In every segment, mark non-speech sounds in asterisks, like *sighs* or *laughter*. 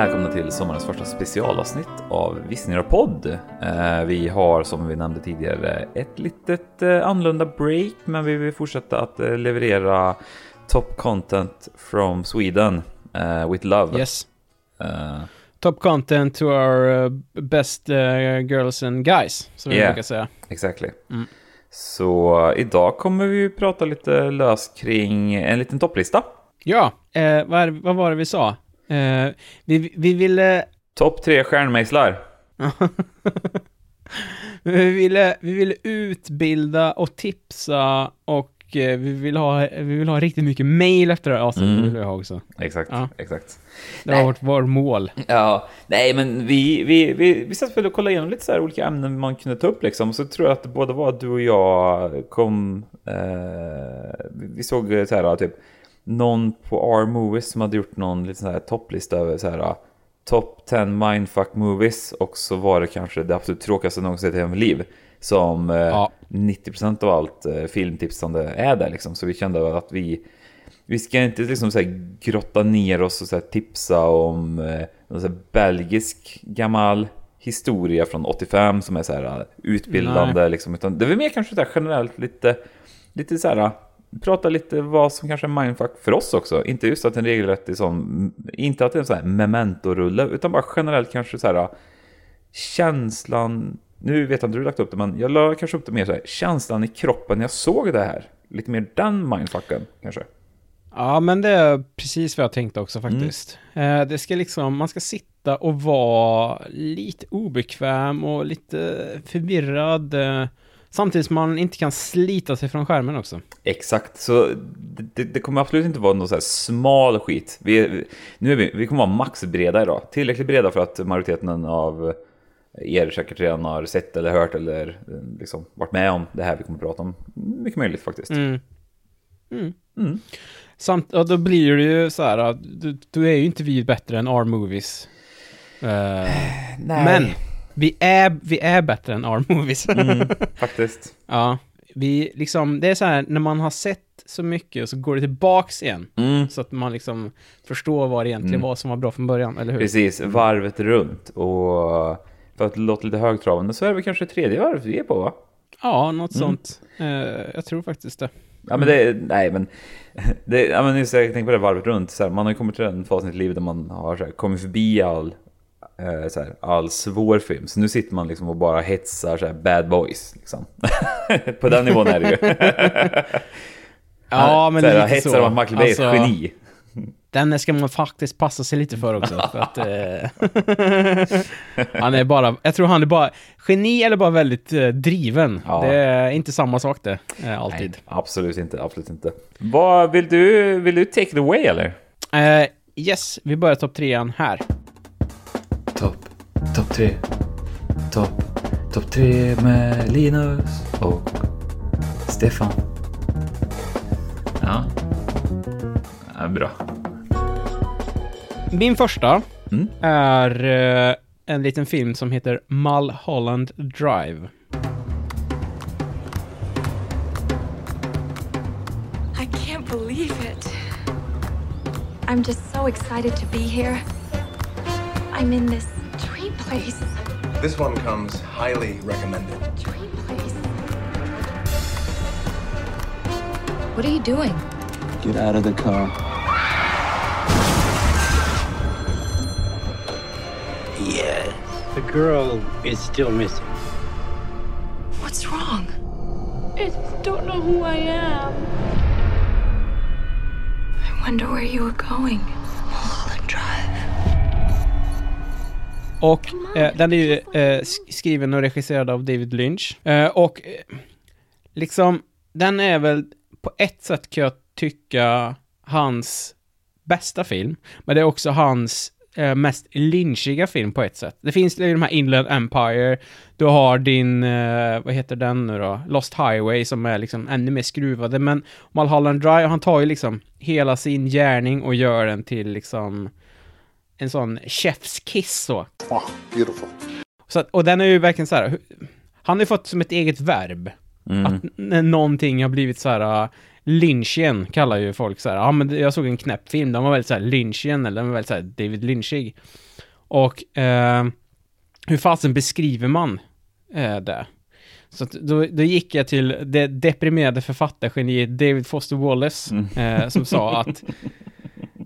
Välkomna till sommarens första specialavsnitt av Vissningar podd. Eh, vi har som vi nämnde tidigare ett litet eh, annorlunda break men vi vill fortsätta att eh, leverera top content from Sweden with love. Yes. Uh, top content to our best girls and guys, som yeah, vi brukar säga. Exactly. Mm. Så idag kommer vi prata lite löst kring en liten topplista. Ja, eh, vad, vad, var det vi sa? Eh, vi, vi ville... Topp tre stjärnmejslar. *laughs* vi, ville, vi ville utbilda och tipsa och Eh, vi vill ha, vi vill ha riktigt mycket mail efter det här avsnittet, mm. vill jag ha också. Exakt, ja. exakt. Det har varit vårt mål. Ja, nej men vi, vi, vi, vi satt väl och kollade igenom lite så här olika ämnen man kunde ta upp liksom. Så tror jag att det både var du och jag kom, eh, vi såg så här typ någon på R-Movies som hade gjort någon liten så här topplista över så här top 10 mindfuck movies och så var det kanske det absolut tråkigaste någonsin i hela mitt liv som eh, ja. 90% av allt eh, filmtipsande är där liksom. Så vi kände att vi, vi ska inte liksom så här grotta ner oss och så tipsa om eh, så belgisk gammal historia från 85 som är så här utbildande liksom. Utan det är mer kanske så generellt lite, lite så här prata lite vad som kanske är mindfuck för oss också. Inte just att en regelrätt är sån, inte att det är en sån här memento-rulle, utan bara generellt kanske så här känslan nu vet jag inte hur du lagt upp det, men jag la kanske upp det mer så här, känslan i kroppen när jag såg det här. Lite mer den mindfucken kanske. Ja, men det är precis vad jag tänkte också faktiskt. Mm. det ska liksom, man ska sitta och vara lite obekväm och lite förvirrad. Eh, samtidigt som man inte kan slita sig från skärmen också. Exakt, så det, det kommer absolut inte vara någon så här smal skit. Vi, nu är vi, vi kommer vara maxbreda idag. Tillräckligt breda för att majoriteten av er säkert redan har sett eller hört eller eh, liksom varit med om det här vi kommer att prata om. Mycket möjligt faktiskt. Mm. Mm. Mm. Samt, ja, då blir det ju så här, du, du är ju inte vi bättre än R-movies. Uh, *sighs* men vi är, vi är bättre än R-movies. Mm, *laughs* faktiskt. ja, vi liksom, det är så här, när man har sett så mycket så går det tillbaks igen. Mm. Så att man liksom förstår vad det egentligen mm. var som var bra från början, eller hur? Precis, varvet runt. Och för att låter lite högtravande så är det kanske tredje varvet vi är på va? Ja, något mm. sånt. Uh, jag tror faktiskt det. Ja men det, nej men, *laughs* det, ja, men just, jag tänker på det varvet runt, så här, man har ju kommit till den fasen i livet där man har så här, kommit förbi all, eh, så här, all svår film. Så nu sitter man liksom och bara hetsar så här, bad boys. Liksom. *laughs* på den nivån är det ju. *laughs* ja men så här, lite hetsar så. att Michael Bay alltså- geni. Den ska man faktiskt passa sig lite för också. för att, eh, *laughs* han är bara, jag tror han är bara geni eller bara väldigt eh, driven. Ja. Det är inte samma sak det, eh, alltid. Nej, absolut inte, absolut inte. Vad, vill du, vill du take it away eller? Eh, yes, vi börjar topp trean här. Topp, topp tre, topp, topp tre med Linus och Stefan. Ja, ja bra. Min första mm. är uh, en liten film som heter Mulholland Drive. I can't believe it. I'm just so excited to be here. I'm in this dream place. This one comes highly recommended. Dream place. What are you doing? Get out of the car. Yeah. The girl is still missing. What's wrong? I just don't know who I am. I wonder where you were going. Mulholland Drive. Och eh, den är ju eh, skriven och regisserad av David Lynch. Eh, och eh, liksom, den är väl på ett sätt kan jag tycka hans bästa film. Men det är också hans eh, mest lynchiga film på ett sätt. Det finns ju de här Inland Empire, du har din, eh, vad heter den nu då? Lost Highway som är liksom ännu mer skruvade, men Mulholland Drive, han tar ju liksom hela sin gärning och gör den till liksom en sån chef's kiss så. Oh, beautiful. Så att, och den är ju verkligen så här, han har ju fått som ett eget verb. Mm. Att när någonting har blivit så här Lynchien kallar ju folk så här. Ja, men det- jag såg en knäpp film. Den var väldigt så här Lynchien, eller den var väldigt så här David Lynchig. Och eh, hur fasen beskriver man eh, det? Så att då, då gick jag till det deprimerade författargeniet David Foster Wallace, eh, som sa att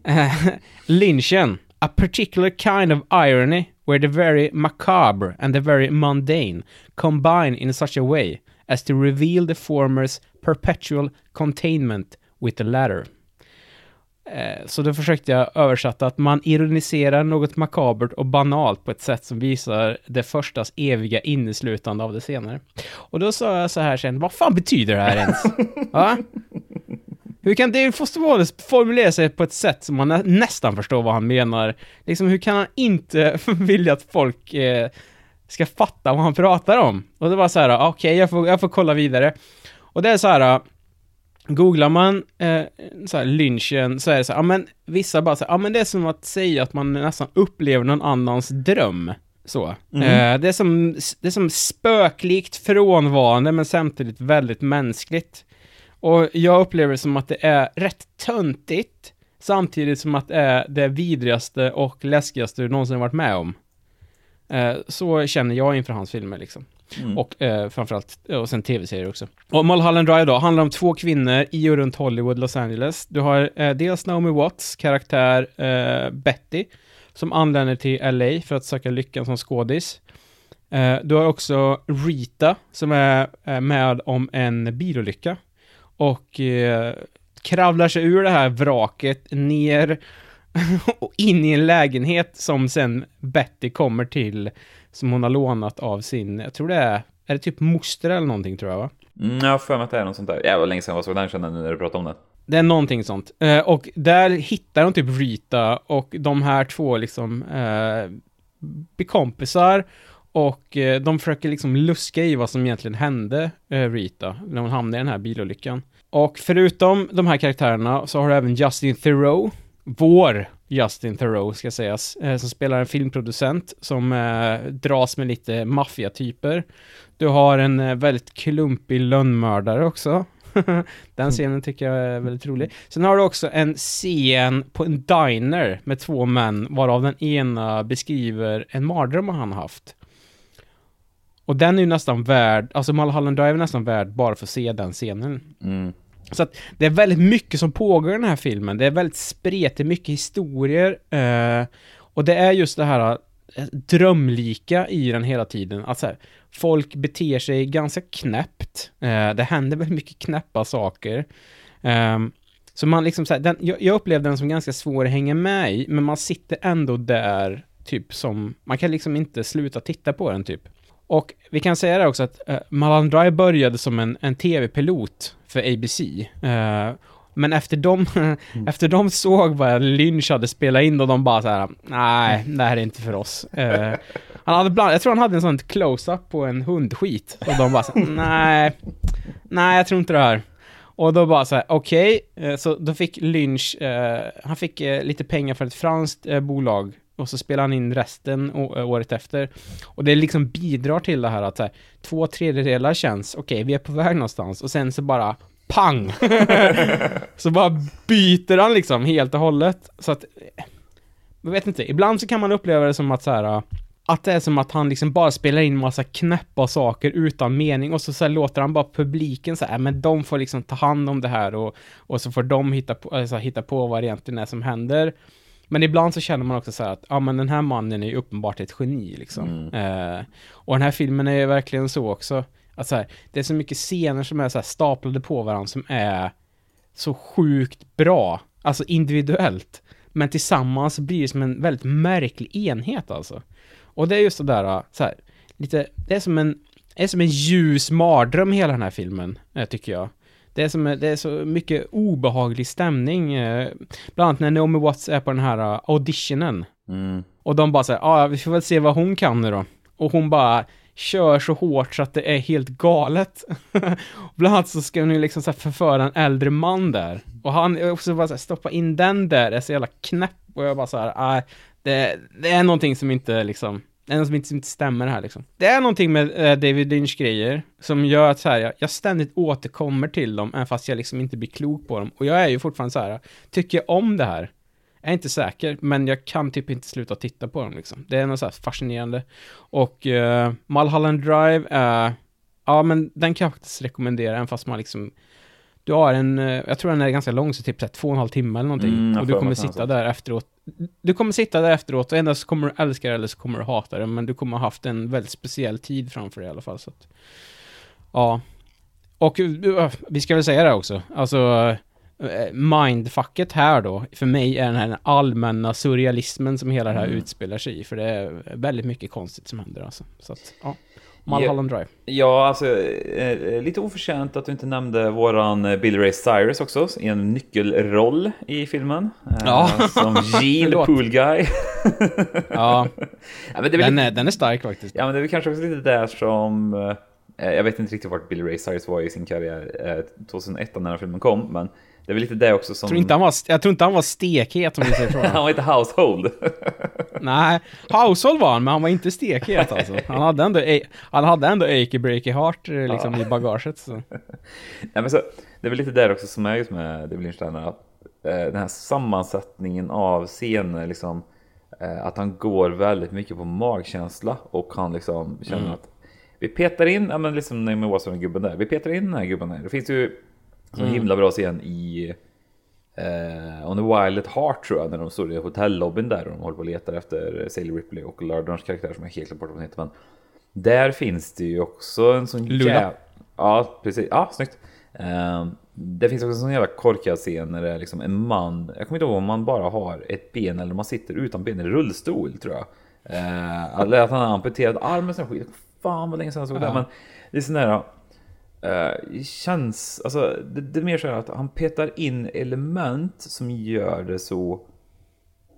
eh, *laughs* Lynchen, a particular kind of irony where the very macabre and the very mundane combine in such a way as to reveal the former's perpetual containment with the latter. Eh, Så då försökte jag översätta att man ironiserar något makabert och banalt på ett sätt som visar det förstas eviga inneslutande av det senare. Och då sa jag så här sen, vad fan betyder det här ens? *laughs* Va? Hur kan David Foster Wallace formulera sig på ett sätt som man nä- nästan förstår vad han menar? Liksom, hur kan han inte *laughs* vilja att folk eh, ska fatta vad han pratar om? Och det var så här, okej, jag, får, jag får kolla vidare. Och det är så här, Googlar man eh, så här lynchen så är det så här, ja men vissa bara så här, ja men det är som att säga att man nästan upplever någon annans dröm. Så. Eh, det, är som, det är som spöklikt frånvarande men samtidigt väldigt mänskligt. Och jag upplever det som att det är rätt töntigt samtidigt som att det är det vidrigaste och läskigaste du någonsin varit med om. Eh, så känner jag inför hans filmer liksom. Och eh, framförallt, ja, och sen tv-serier också. Och Mulholland Drive då, handlar om två kvinnor i och runt Hollywood, Los Angeles. Du har eh, dels Naomi Watts karaktär eh, Betty, som anländer till LA för att söka lyckan som skådis. Eh, du har också Rita, som är eh, med om en bilolycka. Och eh, kravlar sig ur det här vraket ner *laughs* och in i en lägenhet som sen Betty kommer till som hon har lånat av sin, jag tror det är, är det typ moster eller någonting tror jag va? Mm, jag har för mig att det är något sånt där. Jävlar länge sedan jag såg den nu när du pratar om den. Det är någonting sånt. Eh, och där hittar de typ Rita och de här två liksom eh, blir kompisar och eh, de försöker liksom luska i vad som egentligen hände eh, Rita när hon hamnade i den här bilolyckan. Och förutom de här karaktärerna så har du även Justin Theroux, vår Justin Theroux ska sägas, eh, som spelar en filmproducent som dras med lite maffiatyper. Du har en väldigt klumpig lönnmördare också. *laughs* Den scenen tycker jag är väldigt rolig. Sen har du också en scen på en diner med två män, varav den ena beskriver en mardröm han haft. Och den är ju nästan värd, alltså Mulholland Drive är nästan värd bara för att se den scenen. Mm. Så att det är väldigt mycket som pågår i den här filmen. Det är väldigt spretigt, mycket historier. Eh, och det är just det här eh, drömlika i den hela tiden. Att så här, folk beter sig ganska knäppt. Eh, det händer väldigt mycket knäppa saker. Ehm, så man liksom så här, den, jag, jag upplevde den som ganska svår att hänga med i, men man sitter ändå där, typ som, man kan liksom inte sluta titta på den typ. Och vi kan säga det också att eh, uh, Mulholland Drive började som en, en tv-pilot för ABC. Eh, men efter de, *laughs* efter de såg vad Lynch hade spelat in och de bara så här, nej, det här är inte för oss. Eh, han hade bland, jag tror han hade en sån close-up på en hundskit. Och de bara så här, *laughs* nej, nej, jag tror inte det här. Och då bara så här, okej, eh, så då fick Lynch, eh, han fick eh, lite pengar för ett franskt eh, bolag och så spelar han in resten året efter. Och det liksom bidrar till det här att så här, två tredjedelar känns, okej, vi är på väg någonstans och sen så bara pang! *laughs* så bara byter han liksom helt och hållet. Så att, jag vet inte, ibland så kan man uppleva det som att så här, att det är som att han liksom bara spelar in massa knäppa saker utan mening och så, så låter han bara publiken så här, äh, men de får liksom ta hand om det här och, och så får de hitta på, alltså, hitta på vad det egentligen är som händer. Men ibland så känner man också så här att, ja men den här mannen är ju uppenbart ett geni liksom. Eh, och den här filmen är ju verkligen så också. Att så här, det är så mycket scener som är så här staplade på varandra som är så sjukt bra. Alltså individuellt. Men tillsammans blir det som en väldigt märklig enhet alltså. Och det är just det där, så här, lite, det är som en, det är som en ljus mardröm hela den här filmen, eh, tycker jag. Det är, som, det är så mycket obehaglig stämning, eh, bland annat när Naomi Watts är på den här eh, auditionen. Mm. Och de bara säger, ja, ah, vi får väl se vad hon kan nu då. Och hon bara kör så hårt så att det är helt galet. *laughs* Bland annat så ska hon ju liksom så förföra en äldre man där. Och han är också bara så här, stoppa in den där, är så jävla knäpp. Och jag bara så här, ah, det, det är någonting som inte liksom, det är något som inte, som inte stämmer här liksom. Det är någonting med eh, David Lynch-grejer som gör att så här, jag, jag ständigt återkommer till dem, även fast jag liksom inte blir klok på dem. Och jag är ju fortfarande så här, tycker jag om det här? Jag är inte säker, men jag kan typ inte sluta titta på dem liksom. Det är något så här fascinerande. Och eh, Mulholland Drive är, ja men den kan jag faktiskt rekommendera, även fast man liksom du har en, eh, jag tror den är ganska lång, så typ så här, två och en halv timme eller någonting. Mm, och du kommer sitta något där efteråt. Du kommer sitta där efteråt och endast kommer du älska det eller så kommer du hata det. Men du kommer ha haft en väldigt speciell tid framför dig i alla fall. Så att, ja. Och uh, vi ska väl säga det också. Alltså, uh, mindfucket här då, för mig är den här allmänna surrealismen som hela det här Mm. utspelar sig i. För det är väldigt mycket konstigt som händer alltså. Så att, ja. Mulholland Drive. Ja, alltså eh, lite oförtjänt att du inte nämnde våran eh, Billy Ray Cyrus också i en nyckelroll i filmen. Eh, Ja. *laughs* Som Gene Förlåt. Pool Guy. Ja, *laughs* ja, men det är den lite, är, den är stark faktiskt. ja, men det är väl kanske också lite där som... Jag vet inte riktigt vart Billy Ray Cyrus var i sin karriär eh, 2001 när den filmen kom, men det är väl lite det också som... Jag tror inte han var, jag tror inte han var stekhet om vi säger så. *laughs* han var inte household. *laughs* Nej, Household var han, men han var inte stekhet alltså. Han hade ändå, han hade ändå Achy Breaky Heart eh, liksom i bagaget. Så. *laughs* Ja, men så, det är väl lite där också som är just med där, att, eh, den här sammansättningen av scener, liksom, eh, att han går väldigt mycket på magkänsla och han liksom känner Mm. att vi petar in, ja men liksom när Watson-gubben där, vi petar in den här gubben här. Det finns ju så Mm. himla bra scen i eh, On the Wild at Heart tror jag, när de står i hotellobbyn där och de håller på och letar efter Sally Ripley och Lardons karaktär som jag helt glömt bort vad hon heter. Men där finns det ju också en sån jävla... Ja, precis. Ja, snyggt. Uh, det finns också en sån jävla korkad scen när det är liksom en man, jag kommer inte ihåg om man bara har ett ben eller om man sitter utan ben i rullstol tror jag. Uh, eller att han har amputerad arm och sån skit. Fan vad länge sedan jag såg det. Ja. Men det är sån där... Uh, känns, alltså det, det är mer så här att han petar in element som gör det så...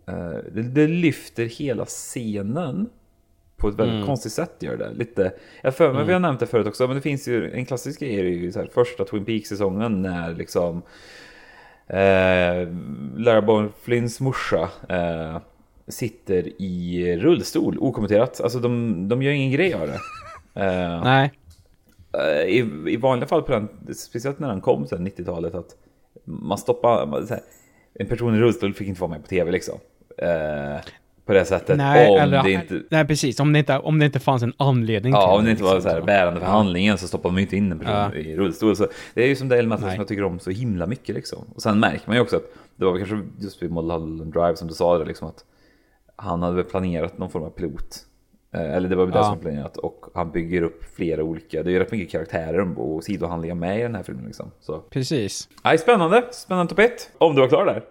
eh, det, det lyfter hela scenen på ett väldigt Mm. konstigt sätt gör det. Lite, jag för mig, vi har nämnt det förut också, men det finns ju en klassisk grej är ju så här, första Twin Peaks-säsongen när liksom eh, Lara Bone Flynns morsa eh, sitter i rullstol okommenterat. Alltså de, de gör ingen grej av det. *laughs* Eh, Nej, Eh, i, i vanliga fall på den, speciellt när den kom sen 90-talet, att man stoppar, här, en person i rullstol fick inte vara med på tv liksom. Eh, på det sättet. nej, om eller, det inte, nej precis. Om det, inte, om det inte fanns en anledning ja, till om det inte var liksom, så här bärande för handlingen så stoppar man ju inte in en person Ja. i rullstol. Så det är ju som det elementet Nej. som jag tycker om så himla mycket liksom. Och sen märker man ju också att det var kanske just vid Mulholland Drive som du sa det liksom att han hade planerat någon form av pilot. Eh, Eller det var väl det Ja. som planerat och han bygger upp flera olika, det är ju rätt mycket karaktärer och sidohandlingar med i den här filmen liksom. Så. Precis. Nej, spännande, spännande topp ett. Om du var klar där.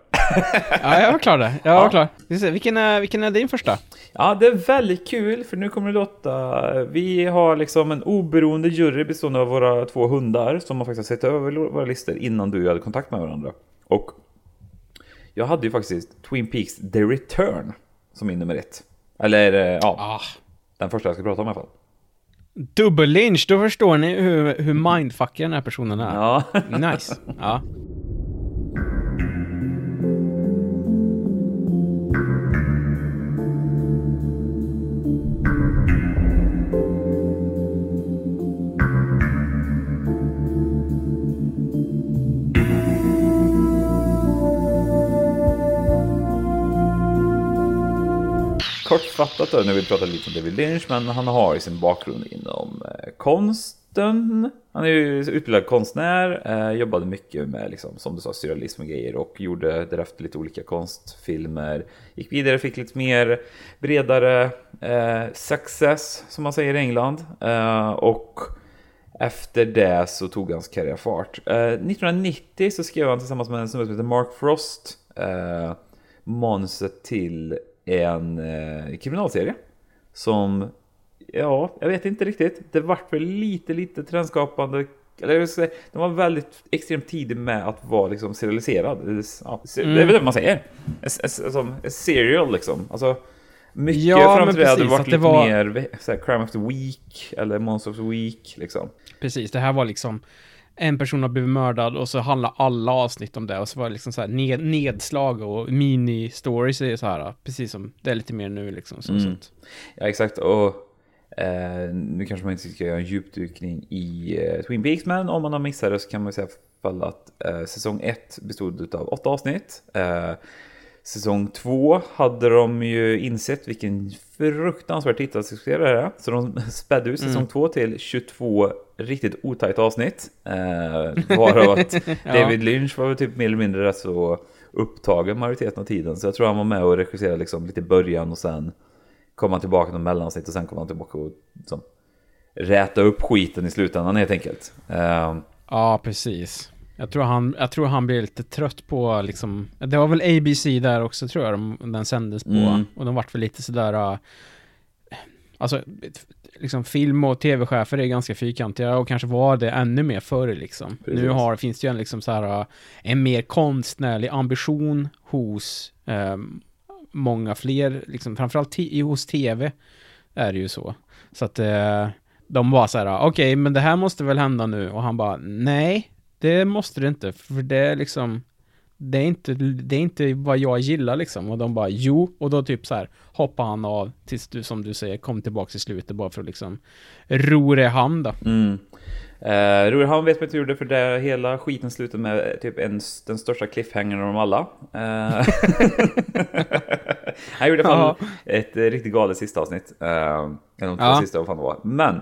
Ja, jag var klar där. Jag Ja. var klar. Vi ser, vilken, är, vilken är din första? Ja, det är väldigt kul för nu kommer det låta... Vi har liksom en oberoende jury bestående av våra två hundar som har faktiskt sett över våra listor innan du och jag hade kontakt med varandra. Och jag hade ju faktiskt Twin Peaks The Return som min nummer ett. Eller eh, ja, Ah. Den första jag ska prata om i alla fall. Dubbel-lynch, då förstår ni hur, hur mindfuckig den här personen är. Ja, Nice. Ja. Kortfattat då, när vi pratar lite om David Lynch, men han har ju sin bakgrund inom eh, konsten. Han är ju utbildad konstnär, eh, jobbade mycket med, liksom, som du sa, surrealism och grejer och gjorde därefter lite olika konstfilmer. Gick vidare, fick lite mer bredare eh, success, som man säger i England. Eh, och efter det så tog hans karriär fart. Eh, 1990 så skrev han tillsammans med en snubbe som heter Mark Frost eh, manuset till en eh, kriminalserie. Som, ja, jag vet inte riktigt. Det vart väl lite, lite trendskapande. Eller jag säga, den var väldigt extremt tidig med att vara liksom serialiserad. Ja, se- Det är väl det man säger. Som serial liksom. Alltså, mycket Ja, fram men till det hade varit lite var- mer så här, Crime of the Week eller Monster of the Week liksom. Precis, det här var liksom en person har blivit mördad och så handlar alla avsnitt om det och så var det liksom så här ned, nedslag och mini-stories är så här, precis som det är lite mer nu liksom. Så, Mm. så. Ja, exakt. Och eh, nu kanske man inte ska göra en djupdykning i eh, Twin Peaks, men om man har missat det så kan man ju säga att eh, säsong 1 bestod av åtta avsnitt. Eh, säsong 2 hade de ju insett vilken fruktansvärd tittarsuccé det är. Så de spädde ut säsong 2 till 22 riktigt otajta avsnitt. Eh, varav att *laughs* David Lynch var typ mer eller mindre rätt så upptagen majoriteten av tiden. Så jag tror han var med och regisserade liksom lite i början och sen kom han tillbaka med mellanavsnitt och sen kom han tillbaka och liksom, räta upp skiten i slutändan helt enkelt. Eh, Ja, precis. Jag tror, han, jag tror han blev lite trött på liksom, det var väl ABC där också tror jag de, den sändes på. Mm. Och de vart väl lite sådär, uh, alltså, liksom film och tv-chefer är ganska fyrkantiga och kanske var det ännu mer förr liksom. Precis. Nu har, finns det ju en liksom så här, uh, en mer konstnärlig ambition hos um, många fler, liksom, framförallt hos tv är det ju så. Så att eh, de var så här, okej, men det här måste väl hända nu? Och han bara, nej, det måste det inte, för det är liksom, det är inte, det är inte vad jag gillar liksom. Och de bara, jo, och då typ så här hoppar han av tills du, som du säger, kom tillbaka i slutet bara för att liksom ro det hamn då. Mm. Uh, Rorhamn vet man inte det för det, hela skiten slutade med typ en, den största cliffhangern av dem alla. Eh, *laughs* han gjorde alla fall ett eh, riktigt galet sista avsnitt. Uh, eller de två Ja. sista, vad fan det var. Men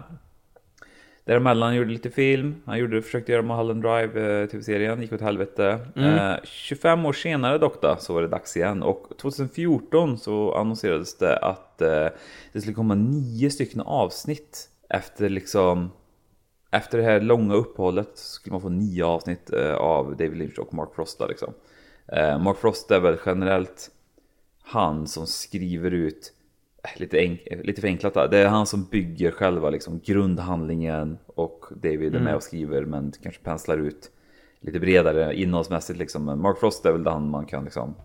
däremellan han gjorde lite film. Han gjorde, försökte göra Mulholland Drive eh, tv-serien, gick åt helvete. Eh, 25 år senare dock då, så var det dags igen. Och 2014 så annonserades det att eh, det skulle komma nio stycken avsnitt efter liksom efter det här långa uppehållet så skulle man få nio avsnitt eh, av David Lynch och Mark Frost där, liksom. Eh, Mark Frost är väl generellt han som skriver ut lite, enk- lite förenklat då. Det är han som bygger själva liksom, grundhandlingen och David är med och skriver men kanske penslar ut lite bredare innehållsmässigt liksom. Men Mark Frost är väl den man kan liksom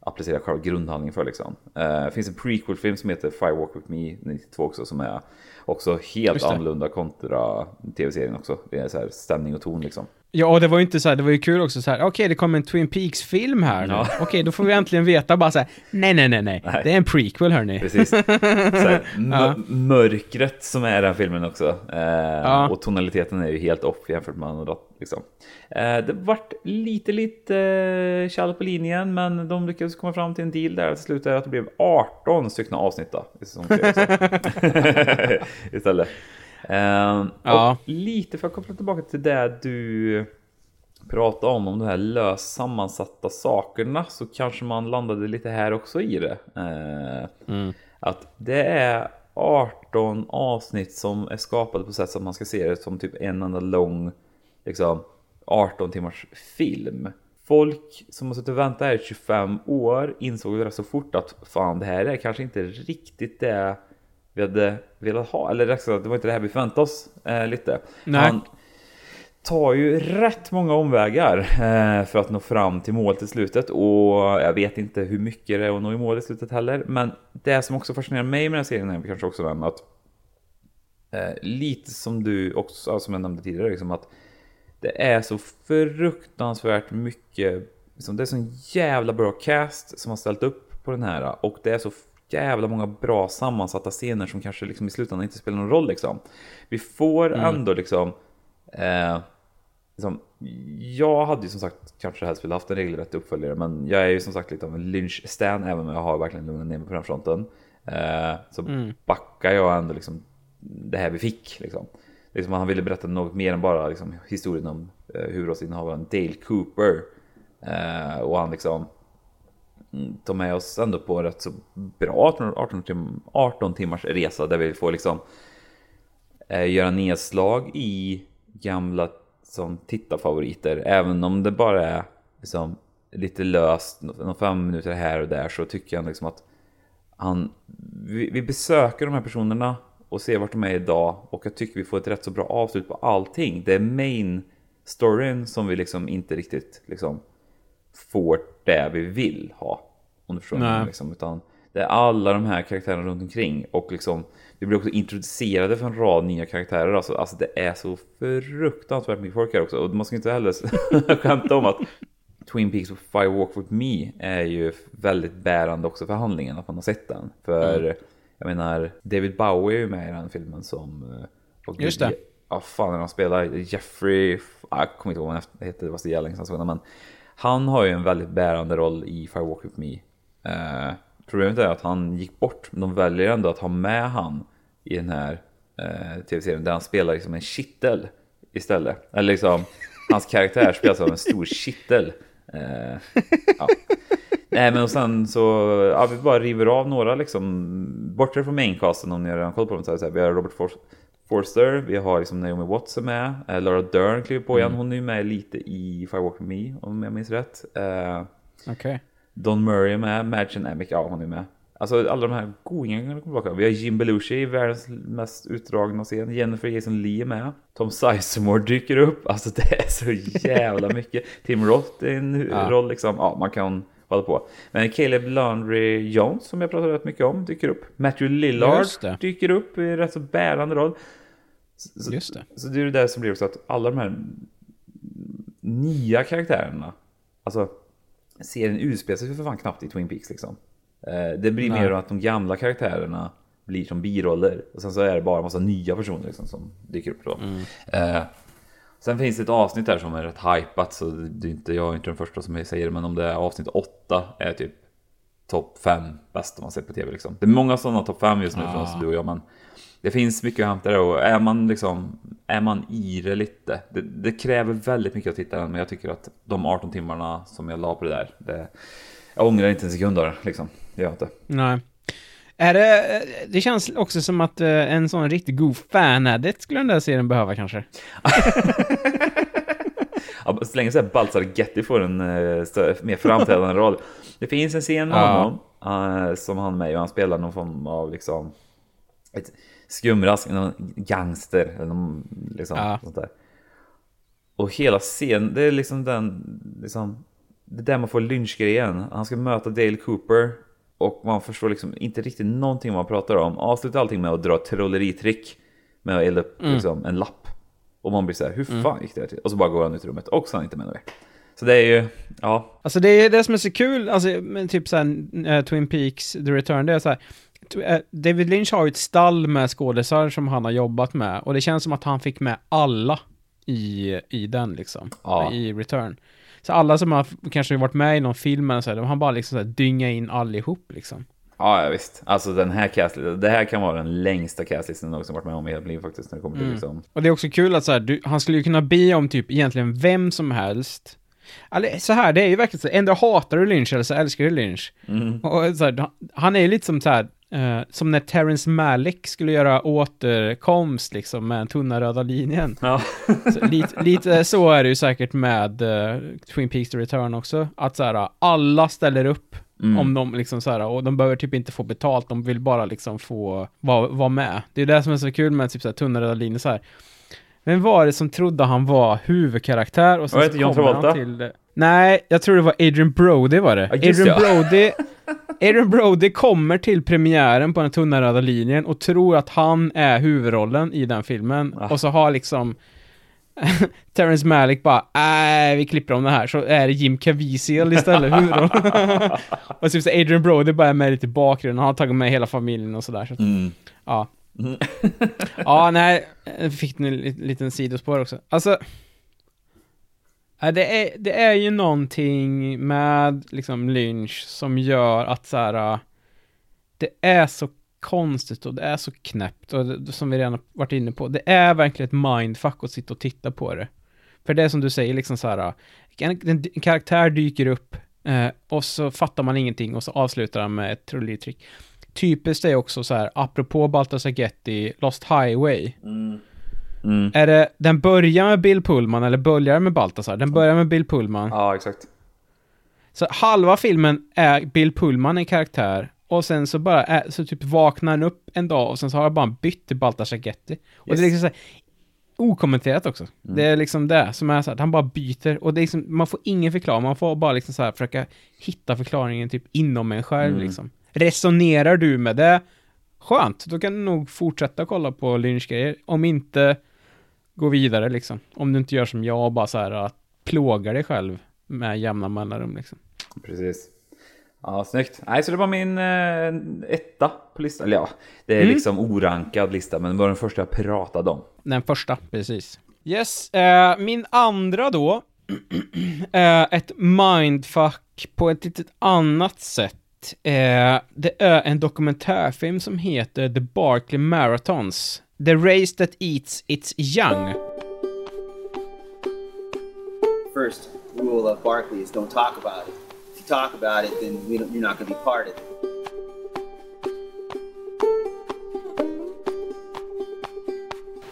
applicera själva grundhandlingen för liksom. Eh, Det finns en prequel-film som heter Firewalk With Me 92 också som är också helt annorlunda kontra tv-serien också. Det är så här stämning och ton liksom. Ja, och det var ju inte så här, det var ju kul också så här, okej, det kommer en Twin Peaks-film här nu. Ja. Okej, då får vi äntligen veta bara så här, nej, nej, nej, nej, Nej. det är en prequel hörni. Precis. Så här, *laughs* Ja. Mörkret som är den filmen också. Eh, Ja. Och tonaliteten är ju helt off jämfört med andra. Liksom. Eh, det vart lite, lite eh, kall på linjen, men de lyckades komma fram till en deal där till slut att det blev 18 stycken avsnitt då, i säsong. *laughs* *laughs* Istället. Eh, Ja. Och lite för att koppla tillbaka till det du pratade om, om de här löst sammansatta sakerna, så kanske man landade lite här också i det. Eh, Att det är 18 avsnitt som är skapade på sätt så att man ska se det som typ en enda lång, liksom 18 timmars film. Folk som har suttit och väntat här i 25 år insåg rätt så fort att fan, det här är kanske inte riktigt det vi hade velat ha. Eller rätt sagt, det var inte det här vi förväntade oss eh, lite. Nej. Han tar ju rätt många omvägar eh, för att nå fram till mål till slutet och jag vet inte hur mycket det är att nå i mål i slutet heller. Men det som också fascinerar mig med den här serien är kanske också den att eh, lite som du också, som jag nämnde tidigare, liksom att det är så fruktansvärt mycket, liksom, det är sån jävla bra cast som har ställt upp på den här och det är så jävla många bra sammansatta scener som kanske liksom i slutändan inte spelar någon roll liksom. Vi får ändå liksom, eh, liksom jag hade ju som sagt kanske helst velat haft en regelrätt uppföljare men jag är ju som sagt lite av en lynch-stan även om jag har verkligen lugnat ner mig på den fronten. Eh, så backar jag ändå liksom det här vi fick liksom. Liksom han ville berätta något mer än bara liksom, historien om eh, huvudrollsinnehavaren Dale Cooper. Eh, och han liksom ta med oss ändå på rätt så bra 18, 18, tim 18 timmars resa där vi får liksom eh, göra nedslag i gamla som tittarfavoriter. Även om det bara är liksom, lite löst, några fem minuter här och där så tycker jag liksom att han, vi, vi besöker de här personerna och ser vart de är idag och jag tycker vi får ett rätt så bra avslut på allting. Det är main storyn som vi liksom inte riktigt liksom får det vi vill ha. Om du förstår menar, liksom, utan Det är alla de här karaktärerna runt omkring och liksom vi blir också introducerade för en rad nya karaktärer. Alltså, alltså det är så fruktansvärt mycket folk här också. Och man ska inte heller *laughs* skämta om att Twin Peaks och Fire Walk With Me är ju väldigt bärande också för handlingen, att man har sett den. För Mm. jag menar, David Bowie är ju med i den filmen som... eh, och Just det. Ja, fan är han spelar? Jeffrey... ah, Jag kommer inte ihåg vad han heter, det var så jävla länge sedan men han har ju en väldigt bärande roll i Fire Walk With Me. Eh, problemet är att han gick bort, men de väljer ändå att ha med han i den här eh, tv-serien där han spelar liksom en kittel istället. Eller liksom, hans karaktär spelas av en stor kittel. Eh, ja. Nej men och sen så, ja vi bara river av några liksom, bortre från maincasten om ni har redan koll på dem. Så här, så här, vi har Robert For Forster, vi har liksom Naomi Watts är med, eh, Laura Dern kliver på igen, hon är ju med lite i Fire Walk With Me om jag minns rätt. Eh, Okej. Don Murray är med, Madgen Amick, ja hon är med. Alltså alla de här godingarna kommer tillbaka. Vi har Jim Belushi i världens mest utdragna scen. Jennifer Jason Lee är med. Tom Sizemore dyker upp. Alltså det är så jävla *laughs* mycket. Tim Roth i en Ja. roll liksom. Ja, man kan hålla på. Men Caleb Landry Jones som jag pratat rätt mycket om dyker upp. Matthew Lillard dyker upp i rätt så bärande roll. Så, Just det. så det är det där som blir också att alla de här nya karaktärerna, alltså serien utspelar sig för fan knappt i Twin Peaks liksom. Eh, Det blir Nej. mer att de gamla karaktärerna blir som biroller och sen så är det bara en massa nya personer liksom som dyker upp då. Eh, Sen finns det ett avsnitt där som är rätt hypat så det är inte, jag är inte den första som säger det men om det är avsnitt 8 är typ topp 5 bästa man sett på tv liksom. Det är många sådana topp 5 just nu från oss, du och jag men det finns mycket att hämta där och är man liksom är man i det lite. Det, det kräver väldigt mycket att titta men jag tycker att de 18 timmarna som jag la på det där, det, jag ångrar inte en sekund av det liksom. Det gör jag inte. Nej. Är det, det känns också som att eh, en sån riktigt god fan-edit skulle den där serien behöva kanske. *laughs* Ja, så länge så här Baltzar Getty får en eh, mer framträdande roll. Det finns en scen med Ja. honom eh, som han med och han spelar någon form av liksom ett skumrask, någon gangster eller någon, liksom, Ja. sånt där. Och hela scenen, det är liksom den, liksom, det är där man får lynchgrejen. Han ska möta Dale Cooper och man förstår liksom inte riktigt någonting man pratar om. Avslutar allting med att dra ett trolleritrick med att elda upp liksom, en lapp. Och man blir så här, hur fan gick det här till? Och så bara går han ut i rummet och så är han inte med mer. Så det är ju, ja, Alltså det är det som är så kul, alltså med typ såhär eh, Twin Peaks, The Return, det är såhär David Lynch har ju ett stall med skådisar som han har jobbat med och det känns som att han fick med alla i, i den liksom, Ja. i Return. Så alla som har kanske varit med i någon film eller så här, de har bara liksom så här dynga in allihop liksom. ja, ja visst. Alltså den här castlistan, det här kan vara den längsta castlistan jag någonsin varit med om i hela mitt liv faktiskt när det kommer till liksom. Och det är också kul att så här, du, han skulle ju kunna be om typ egentligen vem som helst. Eller så här, det är ju verkligen så, ändå hatar du Lynch eller så älskar du Lynch. Och så här, han är ju lite som så här, eh, som när Terrence Malick skulle göra återkomst liksom med den tunna röda linjen. Ja. *laughs* Så, lite, lite så är det ju säkert med eh, Twin Peaks The Return också. Att så här, alla ställer upp om de liksom så här, och de behöver typ inte få betalt, de vill bara liksom få vara vara med. Det är det som är så kul med typ så här, tunna röda linjer så här. Vem var det som trodde han var huvudkaraktär och sen det så kommer han till... Nej, jag tror det var Adrian Brody var det. Ja, Adrian ja. Brody... *laughs* Adrian Brody kommer till premiären på den tunna röda linjen och tror att han är huvudrollen i den filmen. Ah. Och så har liksom *laughs* Terrence Malick bara, nej vi klipper om det här, så är det Jim Caviezel istället huvudrollen. *laughs* och så Adrian Brody bara är med lite i bakgrunden, han har tagit med hela familjen och sådär. Så, att- Mm. ja. ja, nej, fick en li- liten sidospår också. Alltså, ja, det, är, det är ju någonting med liksom Lynch som gör att så här, äh, det är så konstigt och det är så knäppt och det, som vi redan har varit inne på, det är verkligen ett mindfuck att sitta och titta på det. För det är som du säger, liksom så här, äh, en, en, en karaktär dyker upp eh, och så fattar man ingenting och så avslutar han med ett trolleritrick. Typiskt är också så här, apropå Baltasar Getty, Lost Highway. Mm. Är det, den börjar med Bill Pullman eller börjar med Baltasar? Den börjar med Bill Pullman. Ja, exakt. Så halva filmen är Bill Pullman en karaktär och sen så bara är, så typ vaknar han upp en dag och sen så har han bara bytt till Baltasar Getty. Och det är Yes. liksom så här, okommenterat också. Det är liksom det som är så att han bara byter och det är liksom, man får ingen förklaring, man får bara liksom så här försöka hitta förklaringen typ inom en själv liksom. resonerar du med det, skönt, då kan du nog fortsätta kolla på Lynch-grejer. Om inte, gå vidare liksom. Om du inte gör som jag och bara så här att plågar dig själv med jämna mellanrum liksom. Precis. Ja, snyggt. Nej, så det var min eh, etta på listan. Eller ja, det är Mm. liksom orankad lista, men det var den första jag pratade om. Den första, precis. Yes, eh, min andra då, är *clears throat* ett mindfuck på ett litet annat sätt. Eh, det är en dokumentärfilm som heter The Barkley Marathons. The Race That Eats Its Young. First rule of Barkley is don't talk about it. If you talk about it, then we don't, you're not going to be part of it.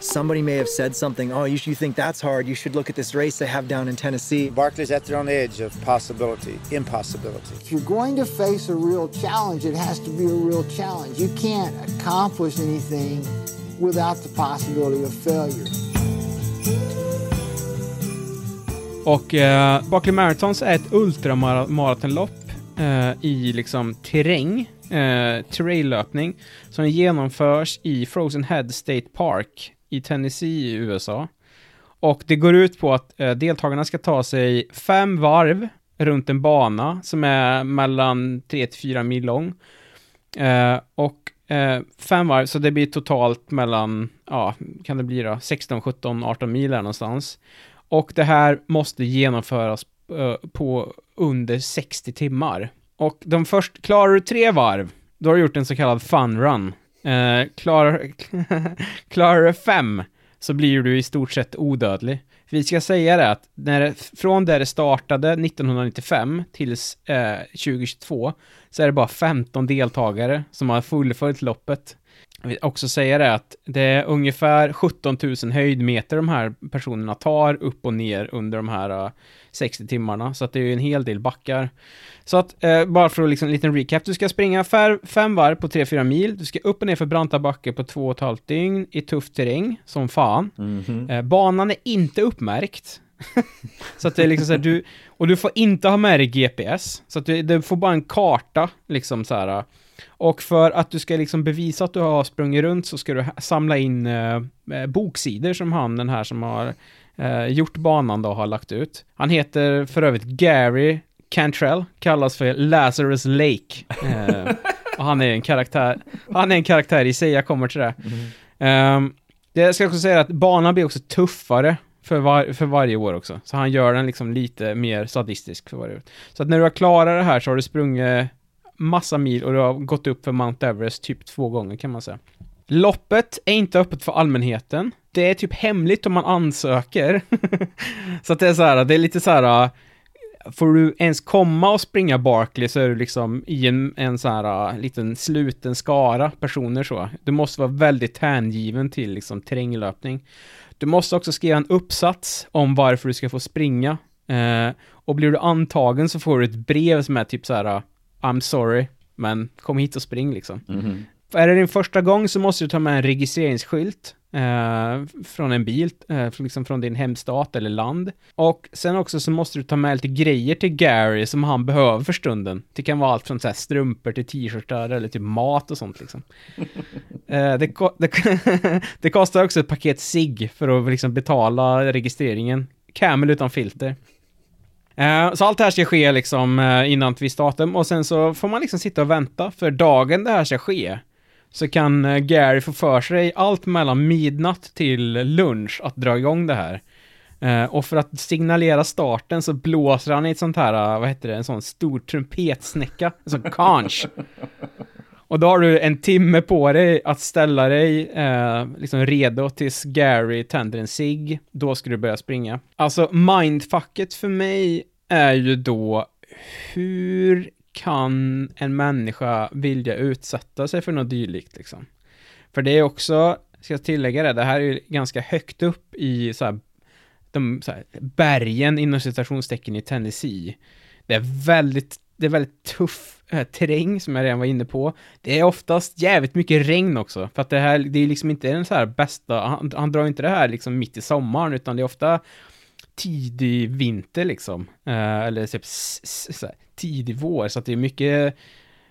Somebody may have said something, oh, you, you think that's hard, you should look at this race they have down in Tennessee. Barclays at their own edge of possibility, impossibility. If you're going to face a real challenge, it has to be a real challenge. You can't accomplish anything without the possibility of failure. Och eh, Barkley Marathons är ett ultramaratonlopp eh, i liksom terräng, eh, traillöpning, som genomförs i Frozen Head State Park i Tennessee i USA. Och det går ut på att eh, deltagarna ska ta sig fem varv runt en bana som är mellan 3 till 4 mil lång. Eh, och eh, fem varv, så det blir totalt mellan, ja, kan det bli då, 16, 17, 18 mil där någonstans. Och det här måste genomföras eh, på under 60 timmar. Och de först, klarar du tre varv, då har du gjort en så kallad fun run. Eh, klarar, *laughs* klarar du fem, så blir du i stort sett odödlig. Vi ska säga det att när det, från där det startade 1995 tills eh, 2022 så är det bara 15 deltagare som har fullföljt loppet. Jag vill också säga det att det är ungefär 17 000 höjdmeter de här personerna tar upp och ner under de här eh, 60 timmarna, så att det är ju en hel del backar. Så att, eh, bara för att liksom en liten recap, du ska springa fem varv på 3-4 mil, du ska upp och ner för branta backar på 2,5 dygn i tuff terräng, som fan. Eh, banan är inte uppmärkt. *laughs* så att det är liksom så här, du, och du får inte ha med dig GPS, så att du, du får bara en karta, liksom så här. Och för att du ska liksom bevisa att du har sprungit runt så ska du samla in eh, eh, boksidor som han, den här som har eh, gjort banan då, har lagt ut. Han heter för övrigt Gary Cantrell, kallas för Lazarus Lake. Eh, och han är en karaktär, han är en karaktär i sig, jag kommer till det. Ehm, det jag ska också säga att banan blir också tuffare för, var, för varje år också. Så han gör den liksom lite mer sadistisk för varje år. Så att när du har klarat det här så har du sprungit massa mil och du har gått upp för Mount Everest typ två gånger kan man säga. Loppet är inte öppet för allmänheten. Det är typ hemligt om man ansöker. *laughs* så att det är så här, det är lite så här, får du ens komma och springa Barkley så är du liksom i en, en så här liten sluten skara personer så. Du måste vara väldigt hängiven till liksom terränglöpning. Du måste också skriva en uppsats om varför du ska få springa. Eh, och blir du antagen så får du ett brev som är typ så här I'm sorry, men kom hit och spring liksom. Är det din första gång så måste du ta med en registreringsskylt eh, från en bil, eh, liksom från din hemstat eller land. Och sen också så måste du ta med lite grejer till Gary som han behöver för stunden. Det kan vara allt från så här strumpor till t-shirtar eller typ mat och sånt liksom. *laughs* Eh, det, ko- det, *laughs* det kostar också ett paket sig för att liksom betala registreringen. Camel utan filter. Eh, så allt det här ska ske liksom eh, innan ett visst datum och sen så får man liksom sitta och vänta för dagen det här ska ske så kan eh, Gary få för sig allt mellan midnatt till lunch att dra igång det här. Och för att signalera starten så blåser han i ett sånt här, vad heter det, en sån stor trumpetsnäcka, en sån conch. *laughs* Och då har du en timme på dig att ställa dig eh, liksom redo tills Gary tänder en cigg. Då ska du börja springa. Alltså mindfucket för mig är ju då hur kan en människa vilja utsätta sig för något dylikt liksom? För det är också, ska jag tillägga det, det här är ju ganska högt upp i så här, de så här, bergen inom citationstecken i Tennessee. Det är väldigt, det är väldigt tuff eh, terräng som jag redan var inne på. Det är oftast jävligt mycket regn också, för att det här, det är liksom inte den så här bästa, han, han drar inte det här liksom mitt i sommaren, utan det är ofta tidig vinter liksom. Eh, eller typ så här, tidig vår, så att det är mycket,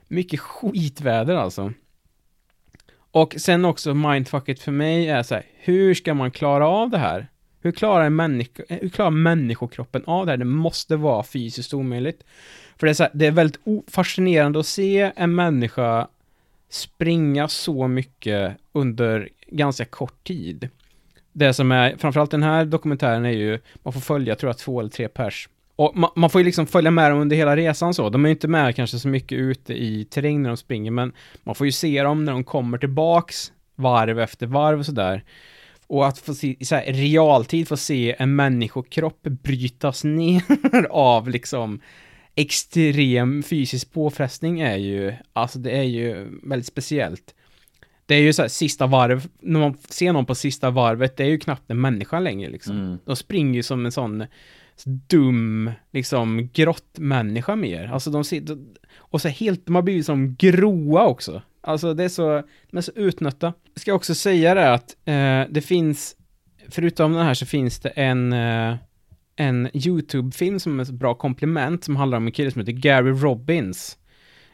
mycket skitväder alltså. Och sen också mindfucket för mig är så här, hur ska man klara av det här? Hur klarar, en människa, eh, hur klarar människokroppen av det här? Det måste vara fysiskt omöjligt. För det är, så här, det är väldigt fascinerande att se en människa springa så mycket under ganska kort tid. Det som är, framförallt den här dokumentären är ju, man får följa, tror jag, två eller tre pers. Och man, man får ju liksom följa med dem under hela resan så. De är ju inte med kanske så mycket ute i terräng när de springer, men man får ju se dem när de kommer tillbaks varv efter varv och sådär. Och att få se, i så här, realtid få se en människokropp brytas ner *laughs* av liksom extrem fysisk påfrestning är ju, alltså det är ju väldigt speciellt. Det är ju så här, sista varv, när man ser någon på sista varvet, det är ju knappt en människa längre liksom. Mm. De springer ju som en sån dum, liksom grottmänniska mer. Alltså de ser, och så helt, de har blivit som gråa också. Alltså det är så, de är så utnötta. Jag ska också säga det att eh, det finns, förutom den här så finns det en eh, en YouTube-film som är ett bra komplement som handlar om en kille som heter Gary Robbins.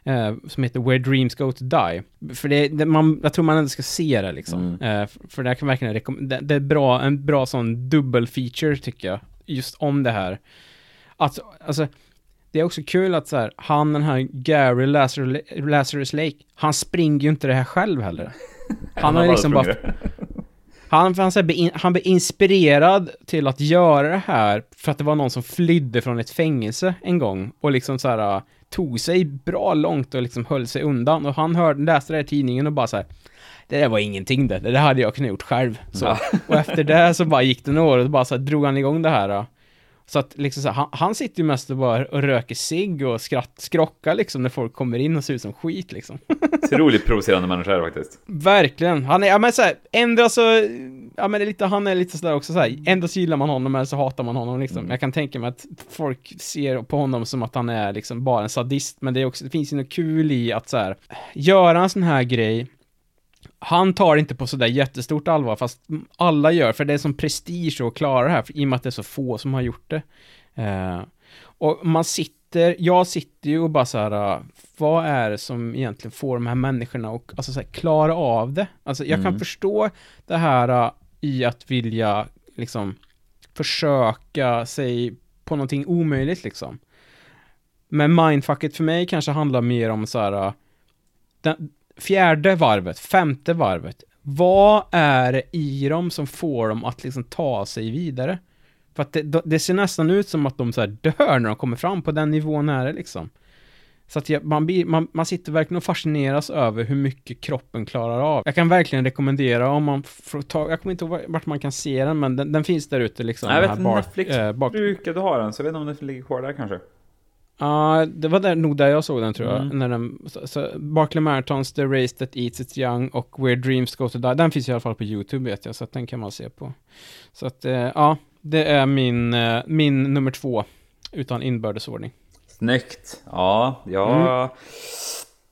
Eh, som heter Where Dreams Go To Die. För det, det man, jag tror man ändå ska se det liksom. Mm. Eh, för det kan verkligen rekommendera, det, det, är bra, en bra sån dubbel feature tycker jag. Just om det här. Att, alltså, det är också kul att så här, han den här Gary Lazarus, Lazarus Lake, han springer ju inte det här själv heller. *laughs* Han har liksom bara... Han, han, han blev inspirerad till att göra det här för att det var någon som flydde från ett fängelse en gång och liksom så här tog sig bra långt och liksom höll sig undan och han hörde, läste det här i tidningen och bara så här det där var ingenting det, det där hade jag kunnat gjort själv. Så. Ja. Och efter det så bara gick det några år och bara så här, drog han igång det här. Då. Så att liksom så här, han, han, sitter ju mest och bara och röker cigg och skratt, skrockar liksom när folk kommer in och ser ut som skit liksom. *laughs* Otroligt provocerande människa faktiskt. Verkligen. Han är, ja men såhär, ändå så, ja men det är lite, han är lite sådär också såhär, ändå så gillar man honom eller så hatar man honom liksom. Mm. Jag kan tänka mig att folk ser på honom som att han är liksom bara en sadist, men det är också, det finns ju något kul i att såhär, göra en sån här grej han tar inte på sådär jättestort allvar, fast alla gör, för det är som prestige att klara det här, i och med att det är så få som har gjort det. Eh, och man sitter, jag sitter ju och bara så här, vad är det som egentligen får de här människorna att alltså, så här, klara av det? Alltså jag mm. kan förstå det här uh, i att vilja liksom försöka sig på någonting omöjligt liksom. Men mindfucket för mig kanske handlar mer om så här, uh, den, fjärde varvet, femte varvet, vad är det i dem som får dem att liksom ta sig vidare? För att det, det ser nästan ut som att de så dör när de kommer fram på den nivån är det liksom. Så att jag, man, blir, man, man sitter verkligen och fascineras över hur mycket kroppen klarar av. Jag kan verkligen rekommendera om man får ta, jag kommer inte ihåg vart man kan se den, men den, den finns där ute liksom. Jag vet, Netflix äh, bak... brukade ha den, så jag vet inte om den ligger kvar där kanske. Ja, uh, det var där, nog där jag såg den tror jag. Mm. När den, så, så Barkley Marathons, The Race That Eats Its Young och Where Dreams Go To Die. Den finns i alla fall på YouTube vet jag, så att den kan man se på. Så att, uh, ja, det är min, uh, min nummer två, utan inbördesordning. Snyggt! Ja, jag mm.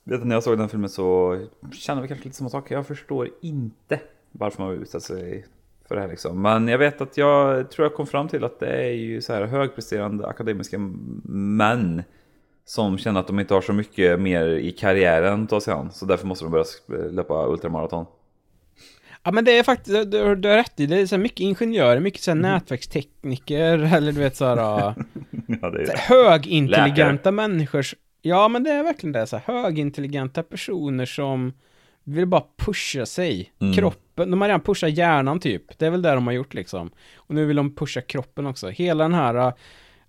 vet när jag såg den filmen så kände vi kanske lite samma sak. Jag förstår inte varför man utsätta sig för det här liksom. Men jag vet att jag tror jag kom fram till att det är ju så här högpresterande akademiska män som känner att de inte har så mycket mer i karriären att ta sig an. Så därför måste de börja löpa ultramaraton. Ja men det är faktiskt, du, du har rätt i, det är så mycket ingenjörer, mycket så här mm. nätverkstekniker *laughs* eller du vet så här, ja, *laughs* det är så högintelligenta Läkare. människor. Ja men det är verkligen det, så här, högintelligenta personer som vill bara pusha sig. Mm. Kroppen, de har redan pushat hjärnan typ. Det är väl det de har gjort liksom. Och nu vill de pusha kroppen också. Hela den här uh,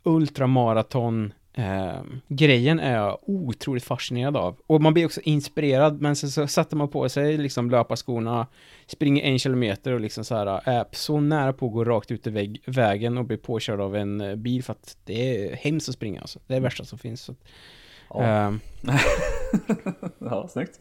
ultramaraton uh, grejen är jag otroligt fascinerad av. Och man blir också inspirerad, men sen så sätter man på sig liksom löparskorna, springer en kilometer och liksom så här uh, är så nära på att gå rakt ut i väg, vägen och bli påkörd av en bil för att det är hemskt att springa alltså. Det är det värsta som finns. Så, ja. *laughs* ja, snyggt.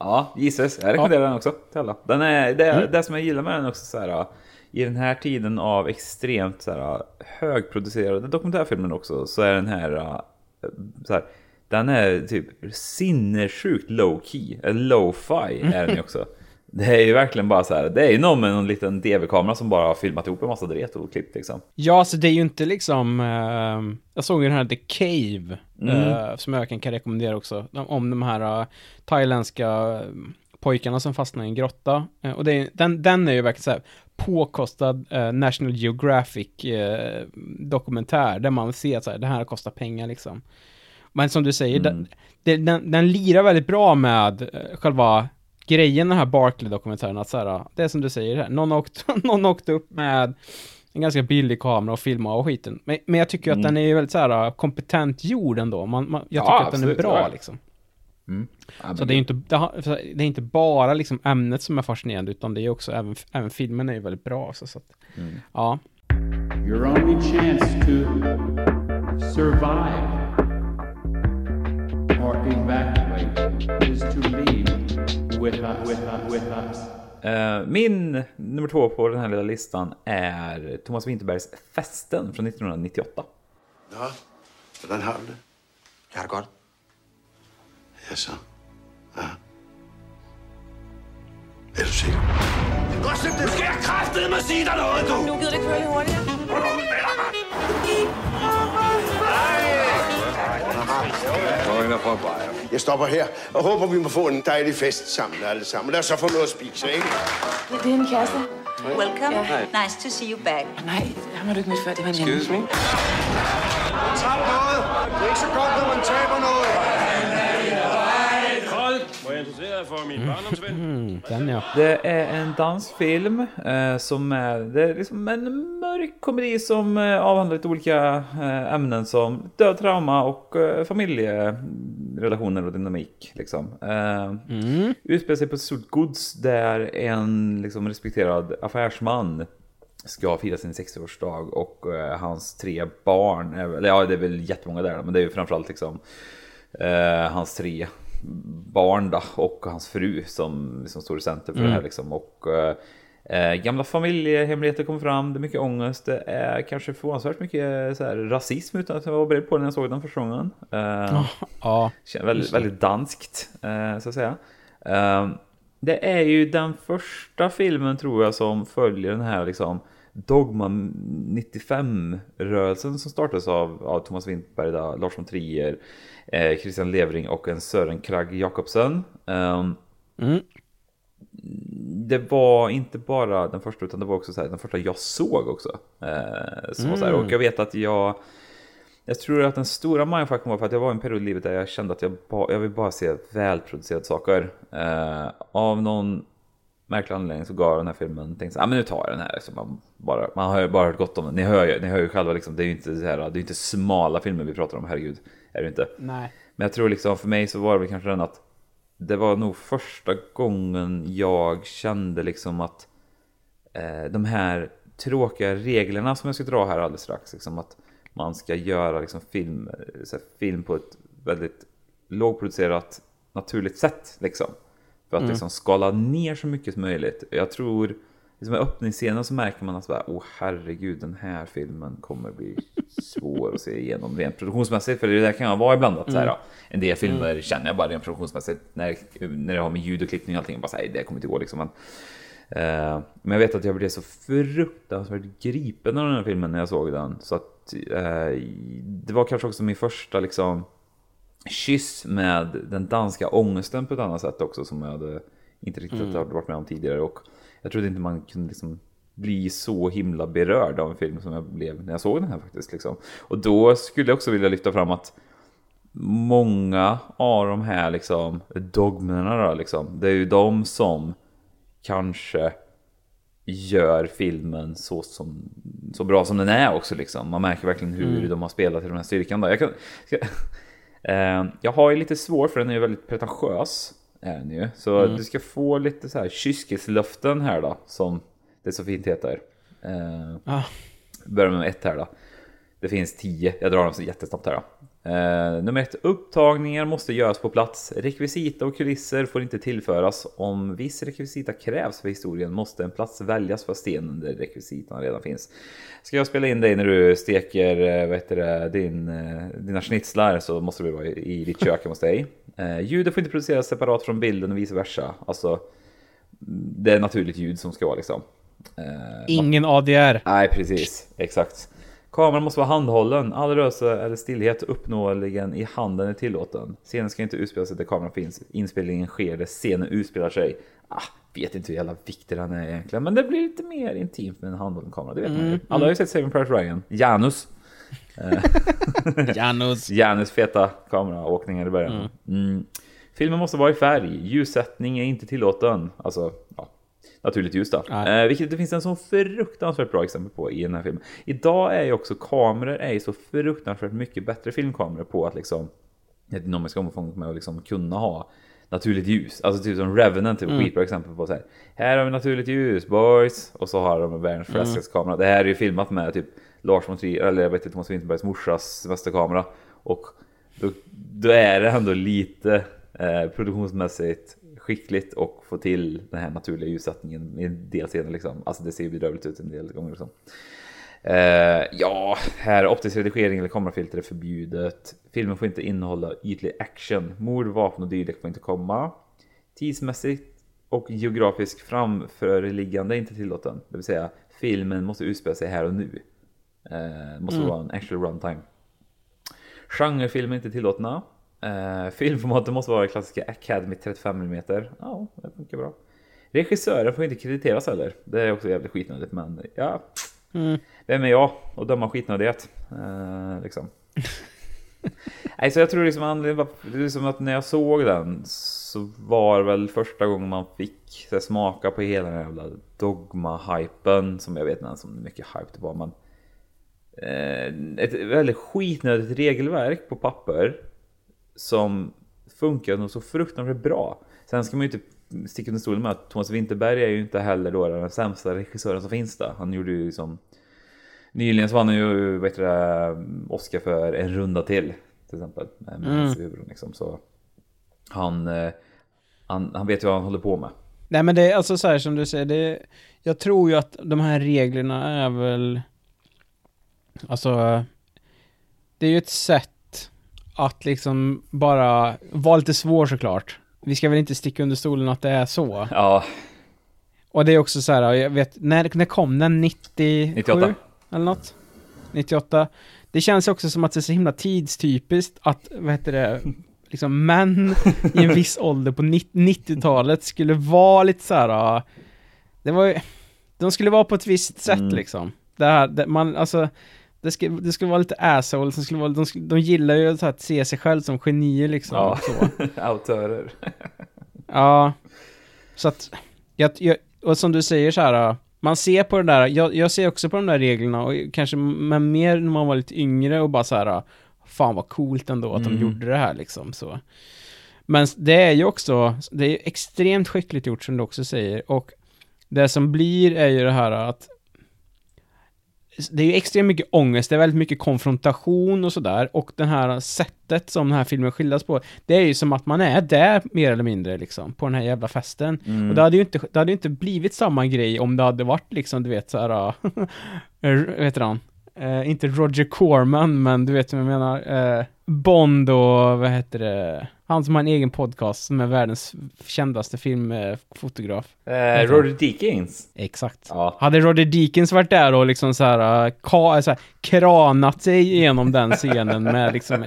Ja, Jesus. Jag rekommenderar ja. den också till alla. Den är, det, mm. det som jag gillar med den också så här, i den här tiden av extremt så här, högproducerade dokumentärfilmer också, så är den här, så här den är typ sinnessjukt low key, eller low-fi är den ju också. *laughs* Det är ju verkligen bara så här, det är ju någon med någon liten DV-kamera som bara har filmat ihop en massa dret och klippt liksom. Ja, alltså det är ju inte liksom... eh, jag såg ju den här The Cave, Mm. eh, som jag kan, kan rekommendera också. Om de här eh, thailändska eh, pojkarna som fastnar i en grotta. Och det är, den, den är ju verkligen så här påkostad National Geographic dokumentär, där man ser att så här, det här kostar pengar liksom. Men som du säger, den, den, den, den lirar väldigt bra med själva grejen, den här Barkley-dokumentären, att så här, det är som du säger, här, någon åkt, *laughs* någon åkte upp med en ganska billig kamera och filma och skiten. Men, men jag tycker att Mm. den är ju väldigt så här kompetent gjord ändå. Man, man, jag Ja, tycker att den är absolut, bra ja. liksom. Mm. Ja, Så det är ju inte, det, har, så det är inte bara liksom ämnet som är fascinerande, utan det är också även, även filmen är ju väldigt bra. Så, så att, Mm. ja. Your only chance to survive or evacuate is to leave with us. With us. With us. Eh, Min nummer två på den här lilla listan är Thomas Winterbergs Festen från 1998. Nå, hvordan har du det? Jeg har det godt. Ja, så. Ja. Er du det! Nu skal jeg kraftedeme sige dig noget, du! Nu gider det køre lidt hurtigere. Jeg stopper her og håber, vi må få en dejlig fest sammen alle sammen. Lad os så få noget at spise, ikke? Det er din kæreste. Welcome. Ja. Nice to see you back. Nej, ham har du ikke mødt før. Det var en anden. Excuse me? Træt noget! Det er ikke så godt, når man taber noget. Mm, den ja. Det är en dansfilm eh, som är, det är liksom en mörk komedi som eh, avhandlar lite olika eh, ämnen som död, trauma och eh, familjerelationer och dynamik. Liksom. Eh, Utspelar sig på ett stort gods där en liksom, respekterad affärsman ska fira sin 60-årsdag och eh, hans tre barn, är väl- ja det är väl jättemånga där men det är ju framförallt liksom eh, hans tre barn då, och hans fru som, som står i center för det här Mm. liksom. Och eh, eh, gamla familjehemligheter kommer fram, det är mycket ångest, det är kanske förvånansvärt mycket så här, rasism utan att jag var beredd på det när jag såg den första gången. Eh, Ja, väldigt, väldigt danskt, eh, så att säga. Eh, det är ju den första filmen, tror jag, som följer den här liksom Dogma 95-rörelsen som startades av, av Thomas Winterberg, där, Lars von Trier, eh, Christian Levering och en Sören Kragh Jakobsen. Um, Mm. Det var inte bara den första, utan det var också så här, den första jag såg också. Eh, som så här, Mm. och jag vet att jag jag tror att den stora mindfucken var för att jag var i en period i livet där jag kände att jag, ba, jag vill bara se välproducerade saker. Eh, av någon märklig anledning så gav den här filmen, tänkte så ah, men nu tar jag den här. Så man, bara, man har ju bara hört gott om den. Ni hör ju, ni hör ju själva, liksom, det är ju inte, så här, det är inte smala filmer vi pratar om, herregud. Är det inte. Nej. Men jag tror liksom för mig så var det väl kanske den att det var nog första gången jag kände liksom att eh, de här tråkiga reglerna som jag ska dra här alldeles strax, liksom att man ska göra liksom film, film på ett väldigt lågproducerat, naturligt sätt. Liksom, för att Mm. liksom skala ner så mycket som möjligt. Jag tror, liksom i öppningsscenen så märker man att så här, åh herregud, den här filmen kommer bli svår att se igenom rent produktionsmässigt. För det där kan jag vara ibland att så här, Mm. ja, en del filmer Mm. känner jag bara rent produktionsmässigt när, när det har med ljud och klippning och allting, bara säga det kommer inte gå liksom. Men, eh, men jag vet att jag blev så fruktansvärt gripen av den här filmen när jag såg den. Så att eh, det var kanske också min första liksom kyss med den danska ångesten på ett annat sätt också som jag hade inte riktigt Mm. hade varit med om tidigare. Och jag trodde inte man kunde liksom bli så himla berörd av en film som jag blev när jag såg den här faktiskt. Liksom. Och då skulle jag också vilja lyfta fram att många av de här liksom, dogmerna då, liksom, det är ju de som kanske gör filmen så, som, så bra som den är också. Liksom. Man märker verkligen hur Mm. de har spelat i den här styrkan. Då. Jag, kan, ska, *laughs* eh, jag har ju lite svårt för den är ju väldigt pretentiös. Är den ju. Så Mm. du ska få lite så här kyskhetslöften här då, som det så fint heter. Eh, Ah. Börjar med ett här då. Det finns tio, jag drar dem så jättesnabbt här då. Eh, nummer ett, upptagningar måste göras på plats. Rekvisita och kulisser får inte tillföras. Om viss rekvisita krävs för historien måste en plats väljas för stenen där rekvisitan redan finns. Ska jag spela in dig när du steker eh, vad heter det, din, eh, dina schnitzlar så måste du vara i, ditt kök hos dig. Eh, ljudet får inte produceras separat från bilden och vice versa. Alltså, det är naturligt ljud som ska vara liksom. Eh, Ingen ADR. Nej, precis. Exakt. Kameran måste vara handhållen. All rörelse eller stillhet uppnåeligen i handen är tillåten. Scenen ska inte utspela sig där kameran finns. Inspelningen sker där scenen utspelar sig. Ah, vet inte hur jävla viktig den är egentligen, men det blir lite mer intimt med en handhållen kamera. Det vet man ju. Mm, Alla har ju mm. sett Saving Private Ryan. Janus. *laughs* *laughs* Janus. Janus feta kameraåkningar i början. Mm. Filmen måste vara i färg. Ljussättning är inte tillåten. Alltså, naturligt ljus då. Eh, vilket det finns en sån fruktansvärt bra exempel på i den här filmen. Idag är ju också kameror är ju så fruktansvärt mycket bättre filmkameror på att liksom det dynamiska omfånget med att liksom kunna ha naturligt ljus. Alltså typ som Revenant, typ Mm. skitbra exempel på så här. Här har vi naturligt ljus boys. Och så har de världens Mm. fräschaste kamera. Det här är ju filmat med typ Lars von Trier, eller jag vet inte, Thomas Winterbergs morsas semesterkamera. Och då, då är det ändå lite eh, produktionsmässigt skickligt och få till den här naturliga ljussättningen i en del scener liksom. Alltså det ser ju bedrövligt ut en del gånger liksom. Eh, ja, här optisk redigering eller kamerafilter är förbjudet. Filmen får inte innehålla ytlig action. Mord, vapen och dylikt får inte komma. Tidsmässigt och geografisk framförliggande är inte tillåten. Det vill säga filmen måste utspela sig här och nu. Eh, måste Mm. vara en actual runtime. Genrefilmer är inte tillåtna. Eh, filmformatet måste vara klassiska Academy 35 mm. Ja, det funkar bra. Regissören får inte krediteras heller. Det är också jävligt skitnödigt men ja. Mm. Vem är jag att döma skitnödighet? Eh, liksom. *laughs* Nej, så jag tror liksom anledningen var- det är som att när jag såg den så var väl första gången man fick här, smaka på hela den här jävla dogma-hypen som jag vet inte ens om mycket hype det var men eh, ett väldigt skitnödigt regelverk på papper som funkar nog så fruktansvärt bra. Sen ska man ju inte sticka under stolen med att Thomas Winterberg är ju inte heller då den sämsta regissören som finns där. Han gjorde ju som Nyligen så vann han ju vad heter det, Oscar för En runda till till exempel. Med Mm. Liksom. Så han, eh, han, han vet ju vad han håller på med. Nej men det är alltså så här som du säger, det, jag tror ju att de här reglerna är väl, alltså, det är ju ett sätt att liksom bara vara lite svår såklart. Vi ska väl inte sticka under stolen att det är så. Ja. Och det är också så här, jag vet, när, när kom den? 97? 98. Eller något? 98. Det känns också som att det är så himla tidstypiskt att, vad heter det, liksom män i en viss *laughs* ålder på 90-talet skulle vara lite så här. äh, Det var ju, de skulle vara på ett visst sätt Mm. liksom. Det här, det, man, alltså, det skulle, det skulle vara lite asshole, som skulle vara, de, de gillar ju att se sig själv som genier liksom. Ja, Så. *laughs* autörer. *laughs* Ja, så att, jag, jag, och som du säger så här, man ser på det där, jag, jag ser också på de där reglerna och kanske, men mer när man var lite yngre och bara så här, fan vad coolt ändå att de Mm. gjorde det här liksom så. Men det är ju också, det är extremt skickligt gjort som du också säger och det som blir är ju det här att det är ju extremt mycket ångest, det är väldigt mycket konfrontation och sådär och det här sättet som den här filmen skildras på det är ju som att man är där mer eller mindre liksom på den här jävla festen Mm. och det hade ju inte, det hade inte blivit samma grej om det hade varit liksom du vet såhär, äh, *laughs* vad heter han? Eh, inte Roger Corman men du vet vad jag menar eh, Bond och vad heter det? Han som har en egen podcast som är världens kändaste filmfotograf. Eh, Roger Deakins. Exakt. Ja. Hade Roger Deakins varit där och liksom så här, äh, ka, så här kranat sig igenom den scenen med liksom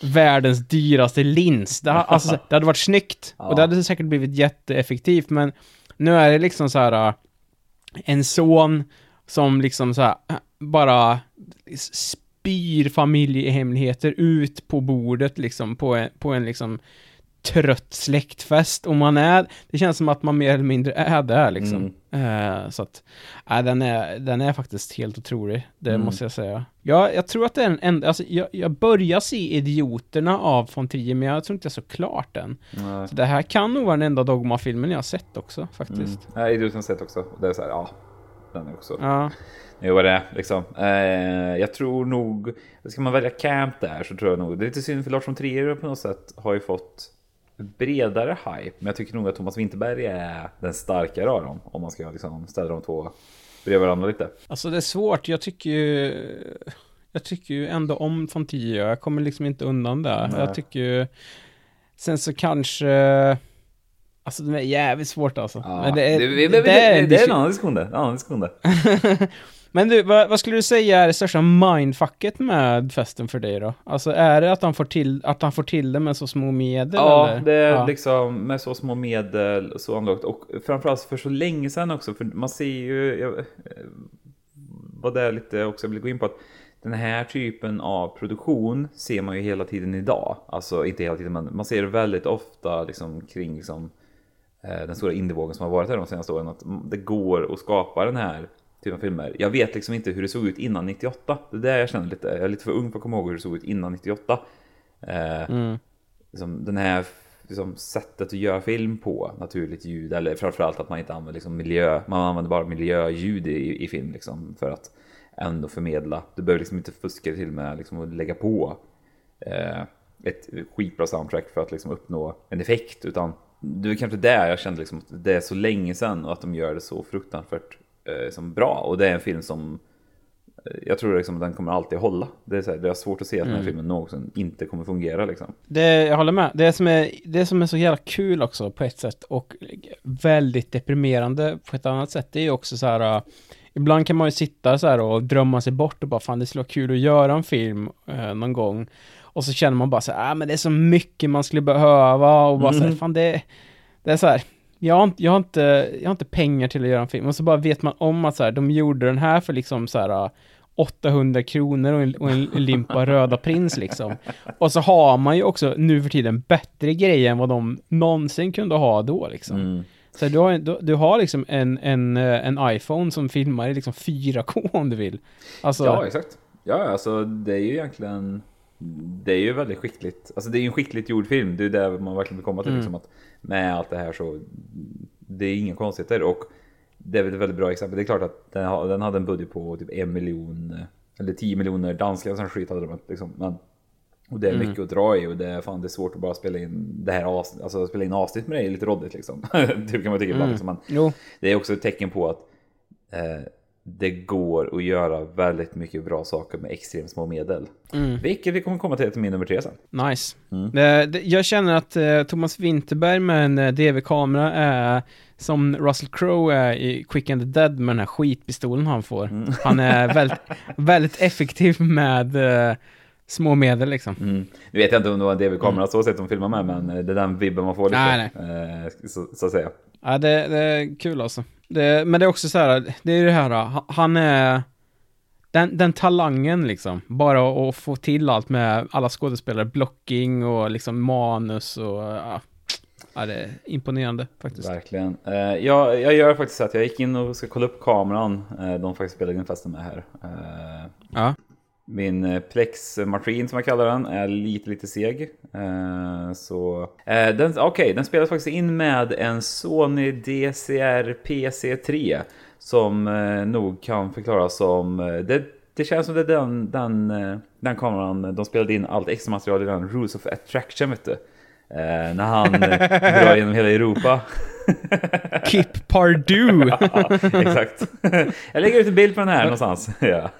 världens dyraste lins. Det, alltså, det hade varit snyggt och det hade säkert blivit jätteeffektivt men nu är det liksom så här äh, en son som liksom så här bara spyr familjehemligheter ut på bordet liksom på en, på en liksom trött släktfest och man är, det känns som att man mer eller mindre är där liksom. Eh, så att, nej den är, den är faktiskt helt otrolig, det Mm. måste jag säga. Ja, jag tror att det är en, en alltså jag, jag börjar se Idioterna av von Trier, men jag tror inte jag så klart än. Nej. Så det här kan nog vara den enda Dogma-filmen jag har sett också, faktiskt. Mm. Nej, du som sett också. Det är så här, ja. Är också. Ja. Är vad det är liksom. Eh, jag tror nog, ska man välja camp där så tror jag nog, det är lite synd för Lars von Trier på något sätt har ju fått bredare hype. Men jag tycker nog att Thomas Winterberg är den starkare av dem. Om man ska liksom ställa de två bredvid varandra lite. Alltså det är svårt, jag tycker ju Jag tycker ju ändå om von Trier, jag kommer liksom inte undan där. Nej. Jag tycker ju Sen så kanske Alltså det är jävligt svårt alltså. Ja, Men det, är, det, det, det, det, är det är en annan diskussion det. En annan diskussion det. *laughs* Men du, vad, vad skulle du säga är det största mindfucket med festen för dig då? Alltså är det att han får till, att han får till det med så små medel Ja, eller? det är Ja. liksom med så små medel och så anlagt. Och framförallt för så länge sedan också. För man ser ju, jag, eh, vad det är lite också jag vill gå in på att den här typen av produktion ser man ju hela tiden idag. Alltså inte hela tiden, men man ser det väldigt ofta liksom kring liksom, den stora indievågen som har varit här de senaste åren. Att det går att skapa den här typen av filmer. Jag vet liksom inte hur det såg ut innan 98. Det är där jag känner lite, jag är lite för ung för att komma ihåg hur det såg ut innan 98. Eh, Mm. liksom, den här liksom, sättet att göra film på, naturligt ljud, eller framförallt att man inte använder liksom, miljö, man använder bara miljöljud i, i film liksom, för att ändå förmedla. Du behöver liksom inte fuska till med liksom, att lägga på eh, ett skitbra soundtrack för att liksom, uppnå en effekt, utan det är kanske där jag kände liksom, att det är så länge sedan och att de gör det så fruktansvärt eh, som bra. Och det är en film som eh, jag tror liksom att den kommer alltid hålla. Det är, så här, det är svårt att se att den här Mm. filmen någonsin inte kommer fungera liksom. Det, jag håller med. Det som, är, det som är så jävla kul också på ett sätt och väldigt deprimerande på ett annat sätt, det är ju också så här, äh, ibland kan man ju sitta så här och drömma sig bort och bara fan det skulle vara kul att göra en film äh, någon gång. Och så känner man bara så här, ah, men det är så mycket man skulle behöva och bara så här, Mhm. fan det, det är så här, jag har, inte, jag, har inte, jag har inte pengar till att göra en film. Och så bara vet man om att så här, de gjorde den här för liksom så här äh, 800 kronor och en, och en limpa *laughs* röda prins liksom. Och så har man ju också nu för tiden bättre grejer än vad de någonsin kunde ha då liksom. Mm. Så du har, du, du har liksom en, en, en iPhone som filmar i liksom 4K om du vill. Alltså, Ja, exakt. Ja, alltså det är ju egentligen det är ju väldigt skickligt. Alltså det är ju en skickligt gjord film. Det är där man verkligen vill komma till. Mm. Liksom, att med allt det här så det är inga konstigheter och det är väl ett väldigt bra exempel. Det är klart att den, ha- den hade en budget på typ en miljon eller 10 miljoner danska som skit hade de liksom. Men, och det är Mm. mycket att dra i och det är fan det är svårt att bara spela in det här avsnitt, alltså spela in avsnitt med det är lite råddigt liksom. det *laughs* kan man tycka ibland Mm. liksom. Men Jo. det är också ett tecken på att eh, det går att göra väldigt mycket bra saker med extremt små medel. Mm. Vilket vi kommer komma till till min nummer tre sen. Nice. Mm. Det, jag känner att eh, Thomas Winterberg med en eh, DV-kamera är som Russell Crowe är i Quick and the Dead med den här skitpistolen han får. Mm. Han är *laughs* väldigt, väldigt effektiv med eh, små medel liksom. Mm. Nu vet jag inte om det var en DV-kamera så sett de filmar med, men eh, det är den vibben man får lite. Nej, Eh, så, så att säga. Ja, det, det är kul alltså. Det, men det är också så här, det är det här, ha- han är den, den talangen liksom, bara att få till allt med alla skådespelare, blocking och liksom manus och ja, ja det är imponerande faktiskt. Verkligen. Eh, jag, jag gör faktiskt så att jag gick in och ska kolla upp kameran eh, de faktiskt spelade in festen med här. Eh, Ja. Min eh, Plex-maskin som jag kallar den är lite, lite seg. Eh, så, eh, den, okej, den spelas faktiskt in med en Sony DCR PC3 som nog kan förklaras som, det, det känns som det är den, den, den kameran de spelade in allt extra material i den Rules of Attraction vet du. Eh, när han *laughs* drar genom hela Europa. Kip Pardue! *laughs* ja, exakt. Jag lägger ut en bild på den här någonstans. *laughs* ja.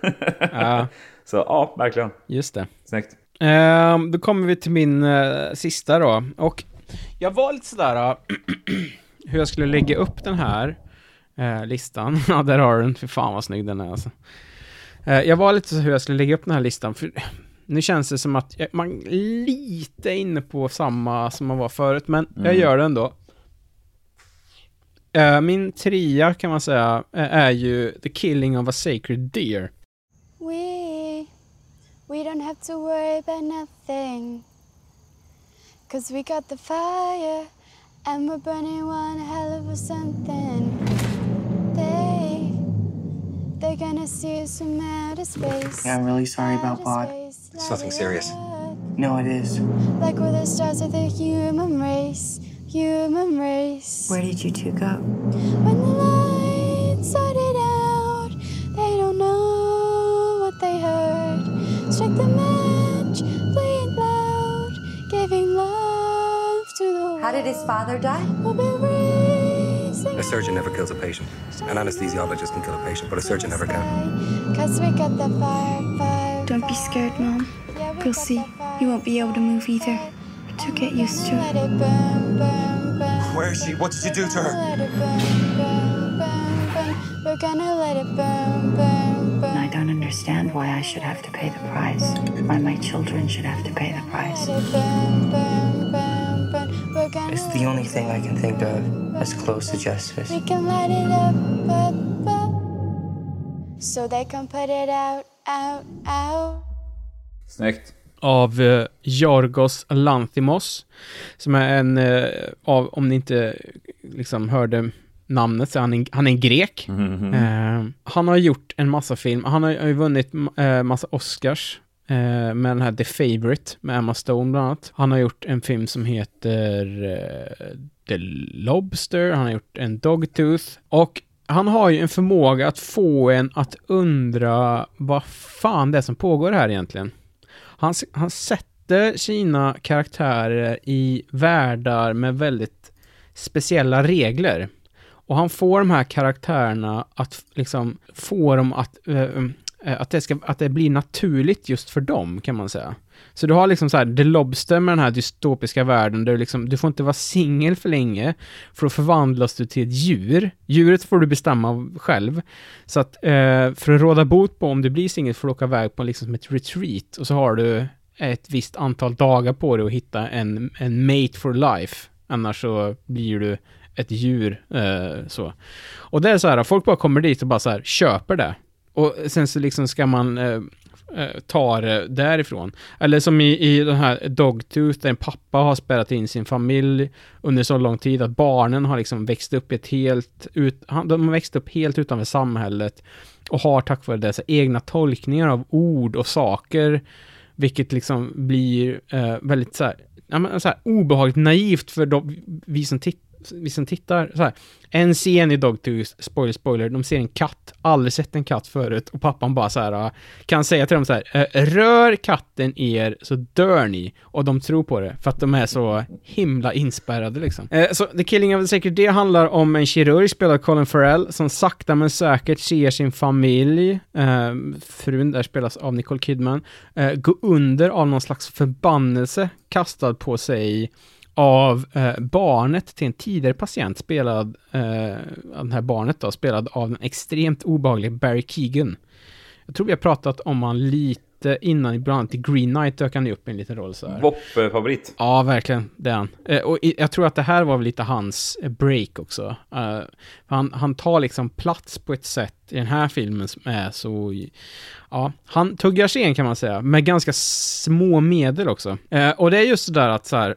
Ja. Så ja, verkligen. Just det. Snyggt. Ehm, då kommer vi till min eh, sista då. Och jag var lite sådär uh, *clears throat* hur jag skulle lägga upp den här eh, listan. *laughs* ja, där har du den. Fy fan vad snygg den är alltså. Jag var lite så hur jag skulle lägga upp den här listan. För nu känns det som att jag, man är lite inne på samma som man var förut. Men jag Mm. gör det ändå. Min trea kan man säga är ju The Killing of a Sacred Deer. We, we don't have to worry about nothing. Cause we got the fire and we're burning one hell of a something. They, they're gonna see us from outer space. Yeah, I'm really sorry about Bod. It's nothing serious. No, it is. Like we're the stars of the human race, human race. Where did you two go? When the lights started Strike the match, play it loud, giving love to the world. How did his father die? We'll be raising A surgeon never kills a patient. An anesthesiologist can kill a patient, but a surgeon never can. Cause we got the fire, fire. Don't be scared, Mom. Yeah, You'll see. You won't be able to move either. But you'll get used to it. it burn, burn, burn. Where is she? What did you do to her? Let it burn, burn, burn, burn. We're gonna let it burn, burn, burn. I don't understand why I should have to pay the price. Why my children should have to pay the price. It's the only thing I can think of as close to justice. We can light it up, up, up. So they can put it out, out, out. Snyggt. Av eh, Jorgos Lanthimos. Som är en, eh, av, om ni inte liksom hörde namnet, så är han en, han är en grek. Mhm. Eh, han har gjort en massa film. Han har, har ju vunnit eh, massa Oscars. eh, Med den här The Favourite med Emma Stone bland annat. Han har gjort en film som heter eh, The Lobster. Han har gjort en Dogtooth. Och han har ju en förmåga att få en att undra vad fan det är som pågår här egentligen. Han, han sätter sina karaktärer i världar med väldigt speciella regler. Och han får de här karaktärerna att liksom få dem att, eh, mm, eh, att, det ska, att det blir naturligt just för dem, kan man säga. Så du har liksom så här, The Lobster med den här dystopiska världen där du liksom, du får inte vara singel för länge, för då förvandlas du till ett djur. Djuret får du bestämma själv. Så att eh, för att råda bot på om du blir singel får du åka iväg på liksom ett retreat och så har du ett visst antal dagar på dig att hitta en, en mate for life. Annars så blir du ett djur. Eh, så. Och det är så här, folk bara kommer dit och bara så här, köper det. Och sen så liksom ska man eh, eh ta det därifrån. Eller som i, i den här Dogtooth, där en pappa har spärrat in sin familj under så lång tid att barnen har liksom växt upp i ett helt, ut, de har växt upp helt utanför samhället och har tack vare det så egna tolkningar av ord och saker, vilket liksom blir eh, väldigt så här, ja, men, så här, obehagligt naivt för de, vi som tittar vi som tittar, så här, en scen i Dogtooth, spoiler, spoiler, de ser en katt, aldrig sett en katt förut, och pappan bara så här, äh, kan säga till dem så här, äh, rör katten er så dör ni, och de tror på det, för att de är så himla inspärrade liksom. Eh, så The Killing of the Sacred Deer handlar om en kirurg, spelad av Colin Farrell, som sakta men säkert ser sin familj, ehm, frun där spelas av Nicole Kidman, eh, gå under av någon slags förbannelse kastad på sig av eh, barnet till en tidigare patient spelad, eh, av det här barnet då, spelad av den extremt obehagliga Barry Keegan. Jag tror vi har pratat om han lite innan, bland annat i Green Knight dök han ju upp i en liten roll så här. Bopp-favorit. Ja, verkligen. Det är han. Eh, och jag tror att det här var väl lite hans eh, break också. Eh, han, han tar liksom plats på ett sätt i den här filmen som är så... Ja, han tuggar sig in kan man säga, med ganska små medel också. Och det är just det där att så här...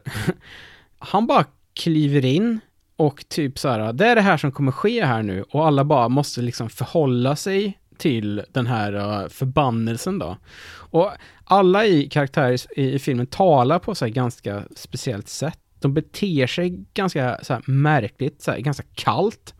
*laughs* han bara kliver in och typ så här, det är det här som kommer ske här nu och alla bara måste liksom förhålla sig till den här eh, förbannelsen då. Och alla i karaktärer i, i filmen talar på så här ganska speciellt sätt. De beter sig ganska så här märkligt, så här, ganska kallt.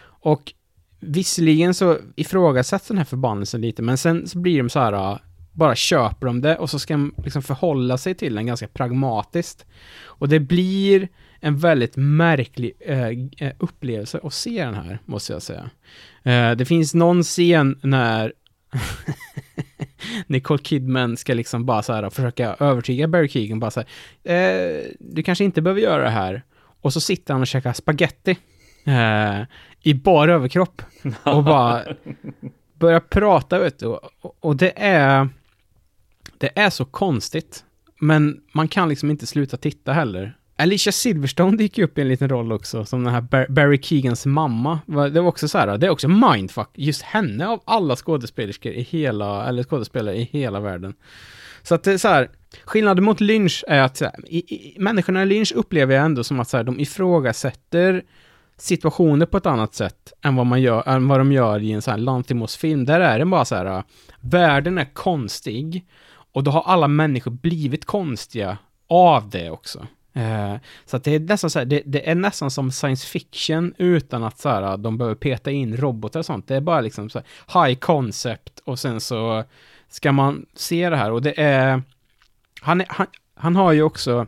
Och visserligen så ifrågasätts den här förbannelsen lite, men sen så blir de så här, eh, bara köper de det och så ska de liksom förhålla sig till den ganska pragmatiskt. Och det blir en väldigt märklig eh, eh, upplevelse att se den här, måste jag säga. Eh, det finns någon scen när *laughs* Nicole Kidman ska liksom bara så här försöka övertyga Barry Keegan bara så här, eh, du kanske inte behöver göra det här. Och så sitter han och käkar spaghetti eh, i bara överkropp och bara *laughs* börjar prata, vet du. Och, och det är, det är så konstigt. Men man kan liksom inte sluta titta heller. Alicia Silverstone dyker upp i en liten roll också, som den här Bar- Barry Keegans mamma. Det var också så här, det är också mindfuck, just henne av alla skådespelerskor i hela, eller skådespelare i hela världen. Så att det är så här, skillnaden mot Lynch är att här, i, i, människorna i Lynch upplever jag ändå som att så här, de ifrågasätter situationer på ett annat sätt än vad, man gör, än vad de gör i en sån här Lantimos-film. Där är det bara så här, världen är konstig och då har alla människor blivit konstiga av det också. Eh, så att det är nästan så här, det, det är nästan som science fiction utan att så här, ah, de behöver peta in robotar och sånt. Det är bara liksom så här, high concept och sen så ska man se det här och det är... Han, är, han, han har ju också...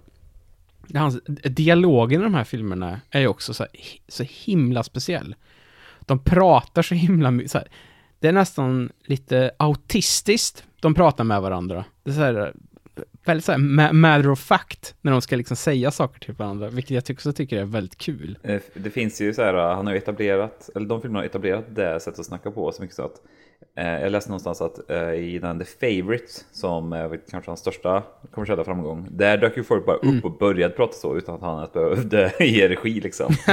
Hans, dialogen i de här filmerna är ju också så, här, så himla speciell. De pratar så himla mycket. Så här, det är nästan lite autistiskt de pratar med varandra. Det är så här, väldigt så här ma- matter of fact när de ska liksom säga saker till varandra, vilket jag också tycker är väldigt kul. Eh, Det finns ju så här, han har ju etablerat, eller de filmerna har etablerat det sättet att snacka på så mycket så att eh, jag läste någonstans att eh, i den The Favourite som är kanske hans största kommersiella framgång, där dök ju folk bara upp Mm. och började prata så utan att han ens behövde *laughs* ge regi liksom. *laughs*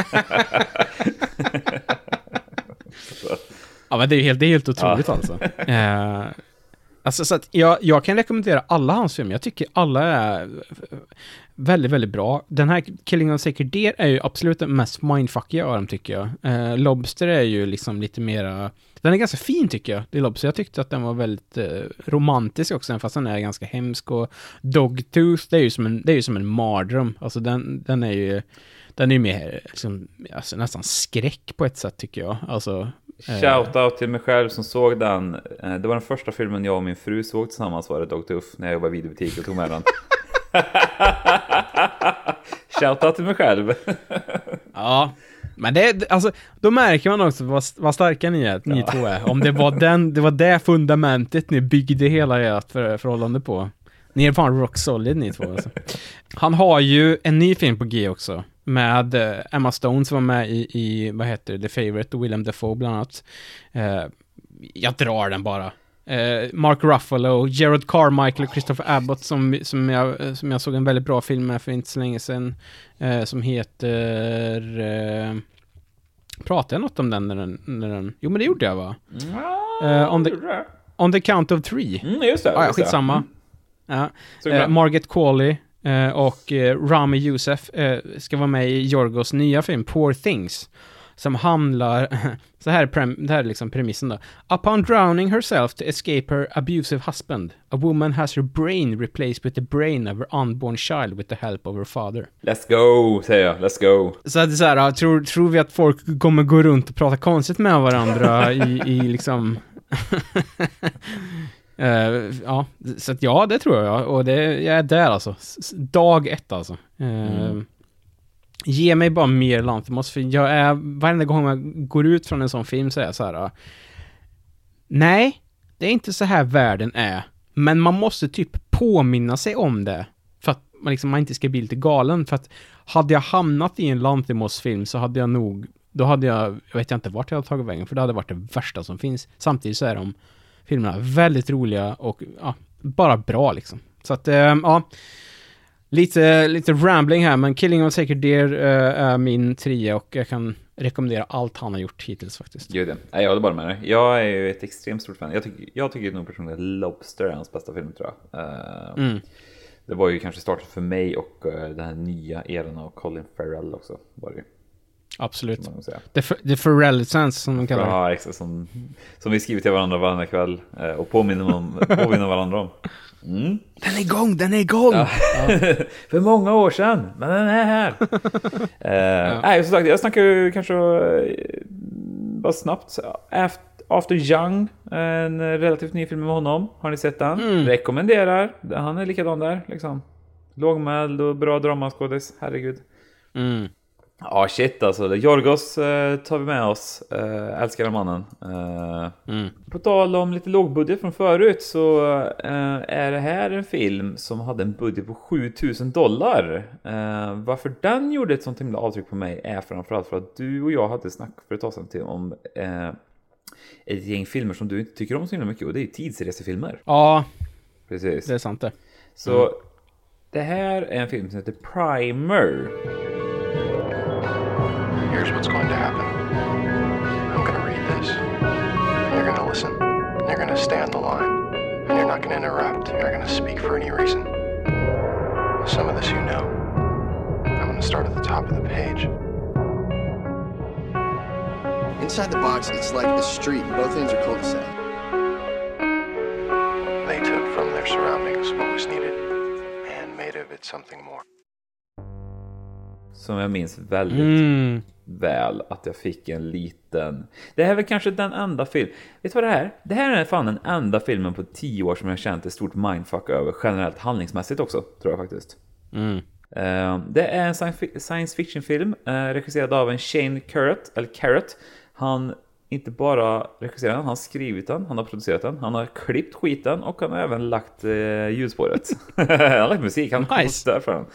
Ja, men det är ju helt, det är helt otroligt Ja. alltså. Eh, alltså så att jag, jag kan rekommendera alla hans filmer. Jag tycker alla är eh, väldigt, väldigt bra. Den här Killing of Sacred Deer är ju absolut den mest mindfuckiga av dem tycker jag. Eh, Lobster är ju liksom lite mera... Den är ganska fin tycker jag, det Lobster. Jag tyckte att den var väldigt eh, romantisk också, fast den är ganska hemsk. Och Dogtooth, det är ju som en, det är ju som en mardröm. Alltså den, den är ju... Den är ju mer liksom, alltså, nästan skräck på ett sätt tycker jag. Alltså, eh, Shoutout till mig själv som såg den. Eh, Det var den första filmen jag och min fru såg tillsammans var det Dr. Uff när jag jobbade i videobutik och tog med den. *laughs* Shoutout till mig själv. *laughs* Ja, men det, alltså, då märker man också vad, vad starka ni är, ni Ja. två är. Om det var den, det var det fundamentet ni byggde hela ert för, förhållande på. Ni är fan rock solid ni två alltså. Han har ju en ny film på G också. Med eh, Emma Stone som var med i, i, vad heter det, The Favourite och Willem Dafoe bland annat. Eh, jag drar den bara. Eh, Mark Ruffalo, Gerard Carmichael och Christopher Abbott som, som, jag, som jag såg en väldigt bra film med för inte så länge sedan. Eh, som heter... Eh, pratade jag något om den när, den när den... Jo men det gjorde jag va? Eh, on, the, on the count of three. Mm, just det, Ah, ja, skitsamma. Mm. Ja. Eh, Margaret Qualley eh, och eh, Rami Youssef eh, ska vara med i Jorgos nya film Poor Things. Som handlar, *laughs* så här det här är liksom premissen då. Upon drowning herself to escape her abusive husband, a woman has her brain replaced with the brain of her unborn child with the help of her father. Let's go, säger jag. Let's go. Så att det är så här, tror, tror vi att folk kommer gå runt och prata konstigt med varandra i, i liksom... *laughs* *laughs* Eh, ja, så att ja, det tror jag. Och det, jag är där alltså. Dag ett alltså. Eh, Mm. Ge mig bara mer Lanthimos, för jag är, varenda gång jag går ut från en sån film så är jag så här. ah, Nej, det är inte så här världen är. Men man måste typ påminna sig om det. För att man, liksom, man inte ska bli lite galen. För att hade jag hamnat i en Lanthimos-film så hade jag nog, då hade jag, jag vet jag inte vart jag hade tagit vägen, för det hade varit det värsta som finns. Samtidigt så är de filmerna väldigt roliga och ja, bara bra liksom. Så att, eh, ja. Lite, lite rambling här, men Killing of a Sacred Deer eh, är min trea och jag kan rekommendera allt han har gjort hittills faktiskt. Gud ja. Jag håller bara med dig. Jag är ju ett extremt stort fan. Jag tycker, jag tycker nog personligen att Lobster är hans bästa film tror jag. Eh, Mm. Det var ju kanske starten för mig och eh, den här nya eran av Colin Farrell också. Var det ju. Absolut. The, F- the Pharrell Sense som de kallar det. Ja, exakt. Som, som vi skriver till varandra varje kväll eh, och påminner, om, påminner varandra om. Mm. Den är igång, den är igång! Ja. *laughs* För många år sedan, men den är här. eh, Nej, som sagt, jag snackar ju kanske eh, bara snabbt. After, After Young, en relativt ny film med honom. Har ni sett den? Mm. Rekommenderar. Han är likadan där, liksom. Lågmäld och bra dramaskådis, herregud. Mm. Ja, shit alltså. Jorgos eh, tar vi med oss. Eh, älskar den mannen. Eh, Mm. På tal om lite lågbudget från förut så eh, är det här en film som hade en budget på 7000 dollar. Eh, varför den gjorde ett sånt himla avtryck på mig är framförallt för att du och jag hade snack för ett tag sedan till om eh, ett gäng filmer som du inte tycker om så himla mycket och det är tidsresefilmer. Ja, Precis. det är sant det. Så Mm. det här är en film som heter Primer. Here's what's going to happen. I'm going to read this. And you're going to listen. And you're going to stay on the line. And you're not going to interrupt. You're not going to speak for any reason. Some of this you know. I'm going to start at the top of the page. Inside the box, it's like a street. Both ends are cul-de-sac. They took from their surroundings what was needed and made of it something more. Som jag minns väldigt Mm. Väl att jag fick en liten... Det här är väl kanske den enda film... Vet du vad det här är? Det här är fan den enda filmen på tio år som jag känt ett stort mindfuck över, generellt handlingsmässigt också, tror jag faktiskt. Mm. Eh, Det är en sci- science fiction-film eh, regisserad av en Shane Carrot, eller Carrot. Han inte bara regisserat den, han har skrivit den, han har producerat den, han har klippt skiten och han har även lagt eh, ljudspåret. *laughs* han har lagt musik, han Nice. nice. för den.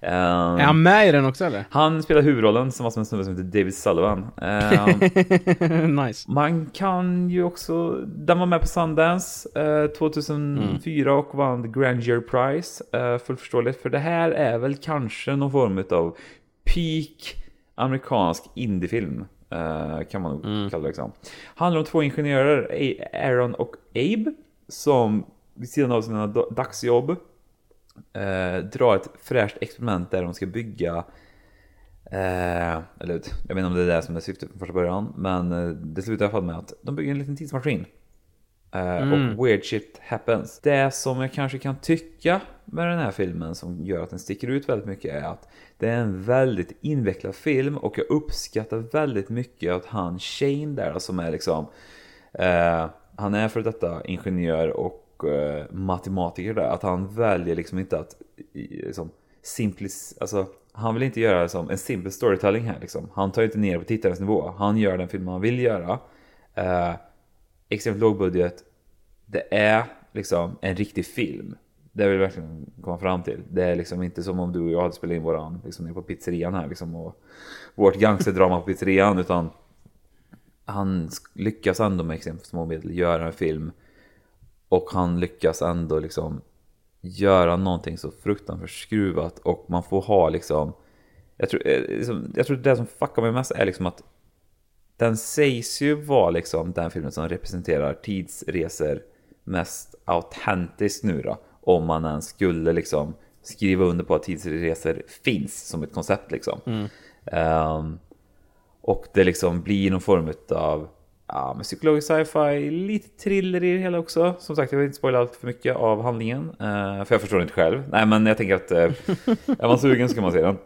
Ehm, Är han med i den också eller? han spelar huvudrollen tillsammans med en snubbe som heter David Sullivan. Ehm, *laughs* nice. man kan ju också, den var med på Sundance eh, 2004 och vann The Grandeur Prize. Eh, fullt förståeligt, för det här är väl kanske någon form av peak amerikansk indiefilm. Eh, kan man nog kalla det liksom. Handlar om två ingenjörer, Aaron och Abe, som vid sidan av sina da- dagsjobb eh, drar ett fräscht experiment där de ska bygga Eh, eller jag vet inte om det är det som är syftet från första början, men eh, det slutar i alla fall med att de bygger en liten tidsmaskin. Eh, Mm. Och weird shit happens. Det som jag kanske kan tycka med den här filmen som gör att den sticker ut väldigt mycket är att det är en väldigt invecklad film och jag uppskattar väldigt mycket att han Shane där som är liksom eh, han är för detta ingenjör och eh, matematiker där, att han väljer liksom inte att liksom, simplis, alltså han vill inte göra som en simpel storytelling här liksom. Han tar inte ner på tittarens nivå. Han gör den film han vill göra. Eh, extremt låg budget. Det är liksom en riktig film. Det vill jag verkligen komma fram till. Det är liksom inte som om du och jag hade spelat in våran liksom nere på pizzerian här liksom och vårt gangsterdrama på pizzerian utan han lyckas ändå med extremt små medel göra en film och han lyckas ändå liksom göra någonting så fruktansvärt skruvat och man får ha liksom jag tror, eh, liksom, jag tror det som fuckar mig mest är liksom att den sägs ju vara liksom den filmen som representerar tidsresor mest autentiskt nu då. Om man ens skulle liksom skriva under på att tidsresor finns som ett koncept liksom. Mm. Ehm, och det liksom blir någon form av ja, med psykologisk sci-fi, lite thriller i det hela också. Som sagt, jag vill inte spoila allt för mycket av handlingen. eh, för jag förstår det inte själv. Nej, men jag tänker att eh, är man sugen så kan man se den.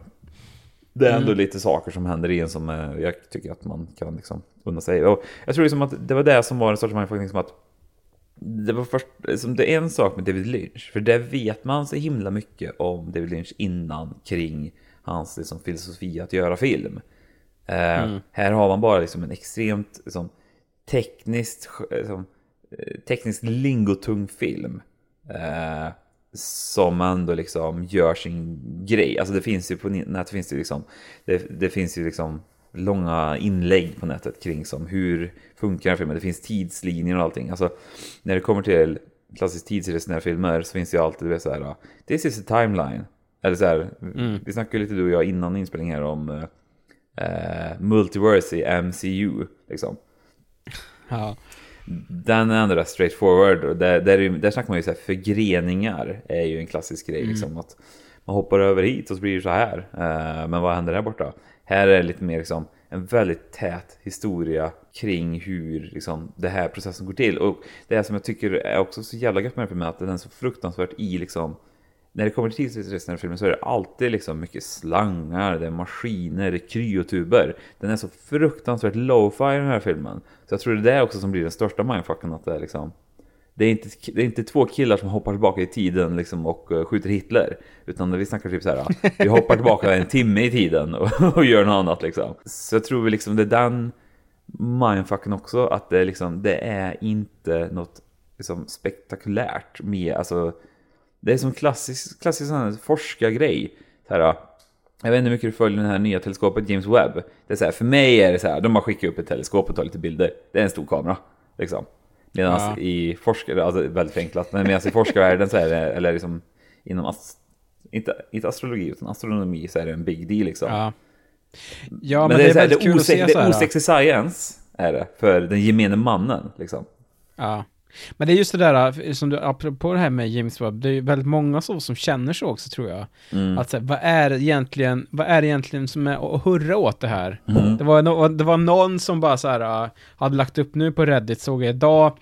Det är ändå Mm. lite saker som händer i en som eh, jag tycker att man kan liksom unna sig. Och jag tror liksom att det var det som var den största mindfuckningen, som att det var först, som det är en sak med David Lynch, för det vet man så himla mycket om David Lynch innan kring hans liksom, filosofi att göra film. Eh, Mm. Här har man bara liksom en extremt liksom, tekniskt, liksom, tekniskt lingotung film. Eh, som ändå liksom gör sin grej. Alltså det finns ju på nätet finns det liksom, det, det finns ju liksom långa inlägg på nätet kring som hur funkar filmen. Det finns tidslinjer och allting. Alltså när det kommer till klassiskt tidsresenära filmer så finns det ju alltid det så här, this is a timeline. Eller så här, Mm. vi snackade lite du och jag innan inspelningen här om eh, eh, multiverse i MCU. Liksom. Ja. Den rätt straightforward. Där, där, är- där snackar man ju så här, förgreningar är ju en klassisk grej. Mm. Liksom, att man hoppar över hit och så blir det så här. Eh, men vad händer där borta? Här är det lite mer liksom, en väldigt tät historia kring hur liksom, det här processen går till. Och det som jag tycker är också så jävla gött med den filmen att den är så fruktansvärt i liksom när det kommer till tidsresenära filmer så är det alltid liksom mycket slangar, det är maskiner, det är kryotuber. Den är så fruktansvärt low-fi den här filmen. Så jag tror det är det också som blir den största mindfucken, att det är liksom det är, inte, det är inte två killar som hoppar tillbaka i tiden liksom och eh, skjuter Hitler. Utan vi snackar typ så här, *laughs* vi hoppar tillbaka en timme i tiden och, *laughs* och gör något annat liksom. Så jag tror liksom det är den mindfucken också, att det, är liksom, det är inte något liksom, spektakulärt med, alltså det är som klassisk, klassisk sån forskargrej. Så här, jag vet inte hur mycket du följer det här nya teleskopet James Webb. Det är så här, för mig är det så här, de har skickat upp ett teleskop och tagit lite bilder. Det är en stor kamera. Liksom. Medan Ja. i forskare, alltså väldigt förenklat, men medan i forskarvärlden så är det, eller liksom inom, ast, inte, inte astrologi utan astronomi så är det en big deal liksom. Ja. Ja, men, det är, så här, det, så det här. osexy science är det, för den gemene mannen liksom. Ja. Men det är just det där, som du, apropå det här med James Webb, det är ju väldigt många så som känner så också tror jag. Mm. Att så här, vad är egentligen, vad är egentligen som är att hurra åt det här? Mm. Det, var no, det var någon som bara så här, äh, hade lagt upp nu på Reddit, såg jag idag,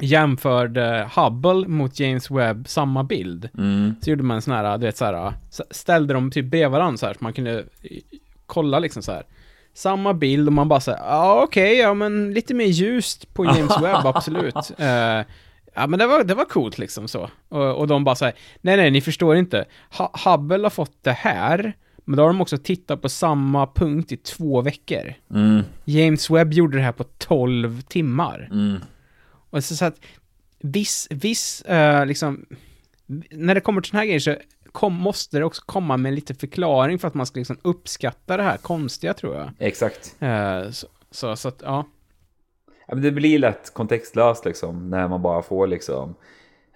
jämförde Hubble mot James Webb, samma bild. Mm. Så gjorde man en sån här, du vet så här, s- ställde dem typ bredvid varandra så här, så man kunde eh, kolla liksom så här. Samma bild och man bara säger ja okej, ja men lite mer ljust på James *laughs* Webb, absolut. Eh, ja men det var, det var coolt liksom så. Och, och de bara säger nej nej, ni förstår inte. Ha, Hubble har fått det här, Men då har de också tittat på samma punkt i två veckor. Mm. James Webb gjorde det här på 12 timmar. Mm. Och så, så att viss, viss, eh, liksom, när det kommer till såna här grejer så kom, måste det också komma med lite förklaring för att man ska liksom uppskatta det här konstiga tror jag. Exakt. Eh, så, så, så att, ja. Ja, men det blir lätt kontextlöst liksom när man bara får liksom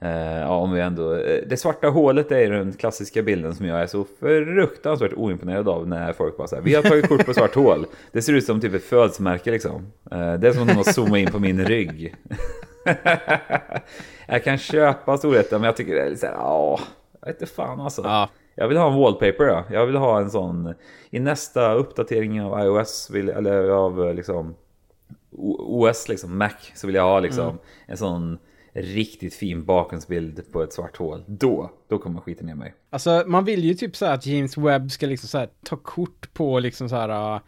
eh, ja, om vi ändå, eh, det svarta hålet är den klassiska bilden som jag är så fruktansvärt oimponerad av när folk bara säger vi har tagit kort på svart hål. *laughs* Det ser ut som typ ett födelsemärke liksom. Eh, det är som om någon zoomar in på min rygg. *laughs* jag kan köpa storheten men jag tycker det är lite såhär, ja, jag inte fan alltså. Ja. Jag vill ha en wallpaper ja. Jag vill ha en sån, i nästa uppdatering av iOS, vill, eller av liksom OS liksom, Mac, så vill jag ha liksom Mm. en sån riktigt fin bakgrundsbild på ett svart hål. Då, då kommer skiten ner mig. Alltså man vill ju typ så här att James Webb ska liksom så ta kort på liksom så här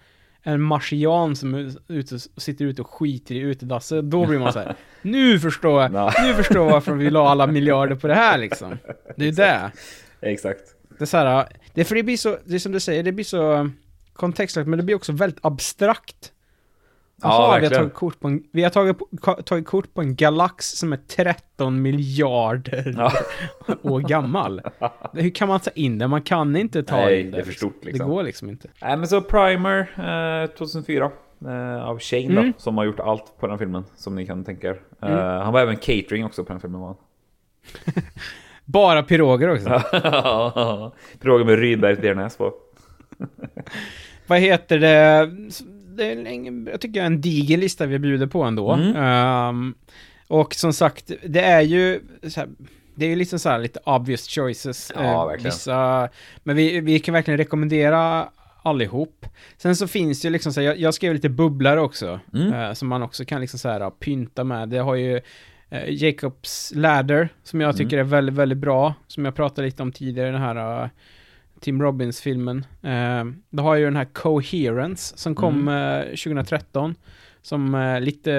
en marsian som ute, sitter ute och skiter i utedasset. Då blir man så här, *laughs* nu förstår jag, nu förstår jag varför vi la alla miljarder på det här liksom. Det är ju det. Exakt. Det är så här, det för det blir så, det är som du säger, det blir så kontextlöst, men det blir också väldigt abstrakt. Ja, Jaha, vi har tagit kort på en, vi har tagit, tagit kort på en galax som är 13 miljarder Ja. *laughs* år gammal. Hur kan man ta in det? Man kan inte ta Nej, in det. det är för stort, liksom. Det går liksom inte. Nej men så Primer eh, 2004 eh, av Shane Mm. då, som har gjort allt på den filmen som ni kan tänka er. Eh, Mm. Han var även catering också på den filmen var. *laughs* Bara piroger också. *laughs* Piroger med Rydbergs bearnaise på. Vad heter det? Det är länge, jag tycker en diger lista vi bjuder på ändå. Mm. Ehm, och som sagt, det är ju här, det är ju liksom så här lite obvious choices. Ja, Eh, verkligen. Vissa, men vi, vi kan verkligen rekommendera allihop. Sen så finns det ju liksom så här, jag, jag skrev lite bubblare också, Mm. eh, som man också kan liksom så här pynta med. Det har ju eh, Jacobs Ladder, som jag tycker är väldigt, väldigt bra, som jag pratade lite om tidigare, den här eh, Tim Robbins-filmen. Eh, det har ju den här Coherence som kom eh, 2013. Som eh, lite,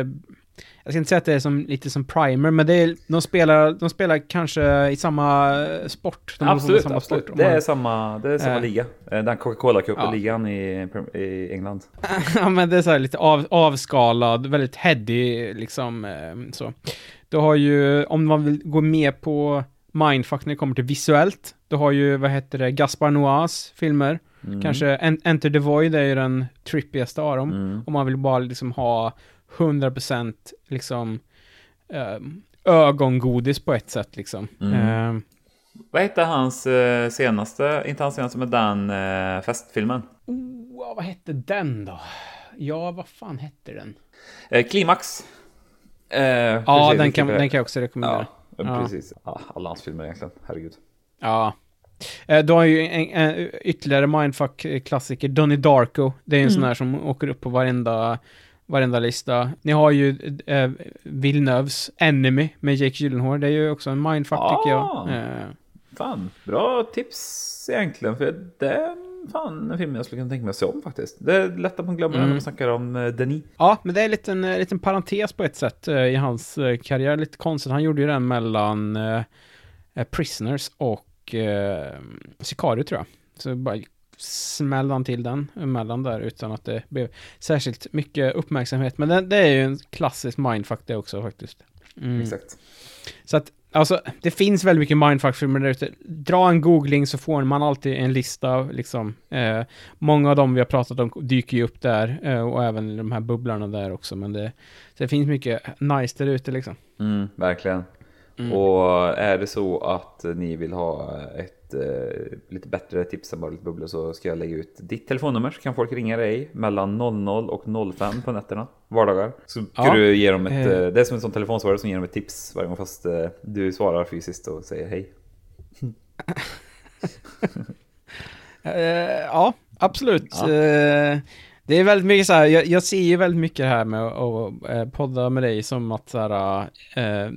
jag ska inte säga att det är som, lite som Primer, men det är, de, spelar, de spelar kanske i samma eh, sport. De Absolut, samma absolut. sport. Det är samma, det är samma Eh, liga. Eh, Den Coca-Cola ja. Cup-ligan i, i England. *laughs* ja men det är så här lite av, avskalad, väldigt heady liksom eh, så. Du har ju, om man vill gå med på mindfuck när det kommer till visuellt, du har ju, vad heter det, Gaspar Noas filmer. Mm. Kanske En- Enter the Void är ju den trippigaste av dem. Mm. Om man vill bara liksom ha 100% liksom eh, ögongodis på ett sätt liksom. Mm. Eh, Vad hette hans eh, senaste, inte hans senaste, men den eh, festfilmen? oh, vad hette den då? Ja, vad fan hette den? Eh, Klimax. Eh, Ja, precis, den kan, den kan jag också rekommendera. Ja, Ja. precis. Ja, alla hans filmer egentligen, herregud. Ja. Eh, Du har ju en, en, ytterligare mindfuck-klassiker, Donnie Darko. Det är en Mm. sån här som åker upp på varenda, varenda lista. Ni har ju eh, Villeneuves Enemy med Jake Gyllenhaal. Det är ju också en mindfuck tycker Ah. jag. Eh, Fan, bra tips egentligen. För det är fan en film jag skulle kunna tänka mig att se om faktiskt. Det är lätt att man glömmer Mm. när man snackar om eh, Denis. Ja, men det är en liten, en liten parentes på ett sätt eh, i hans eh, karriär. Lite konstigt. Han gjorde ju den mellan eh, eh, Prisoners och eh, Sicario tror jag. Så bara smällde han till den emellan där utan att det blev särskilt mycket uppmärksamhet. Men det, det är ju en klassisk mindfuck det också faktiskt. Mm. Exakt. Så att, alltså, det finns väldigt mycket mindfuck-filmer där ute. Dra en googling så får man alltid en lista, liksom. Eh, många av dem vi har pratat om dyker ju upp där, eh, och även de här bubblarna där också, men det, det finns mycket nice där ute liksom. Mm, verkligen. Mm. Och är det så att ni vill ha ett eh, lite bättre tips än bara lite bubblor så ska jag lägga ut ditt telefonnummer så kan folk ringa dig mellan 00 och 05 på nätterna, vardagar. Så Ja. du ge dem ett, Eh. eh, det är som en sån telefonsvarare som ger dem ett tips varje gång fast eh, du svarar fysiskt och säger hej. *laughs* Eh, ja, absolut. Ja. Det är väldigt mycket så här, jag, jag ser ju väldigt mycket det här med att eh, podda med dig som att så här, eh,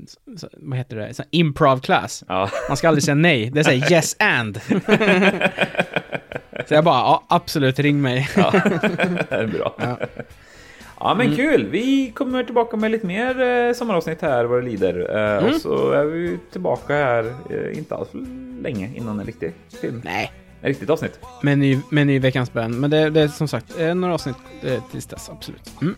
vad heter det, så här, improv class. Ja. Man ska aldrig säga nej, det är såhär *laughs* yes and. så jag bara, ja absolut, ring mig. Ja, *laughs* det är bra. Ja. Ja men Mm. kul! Vi kommer tillbaka med lite mer eh, sommaravsnitt här vad det lider. Eh, Mm. Och så är vi tillbaka här, eh, inte alls för länge innan en riktig film. Nej. Riktigt avsnitt. Med ny, med ny veckans band. Men det, det är som sagt eh, några avsnitt eh, tills dess, absolut. Mm.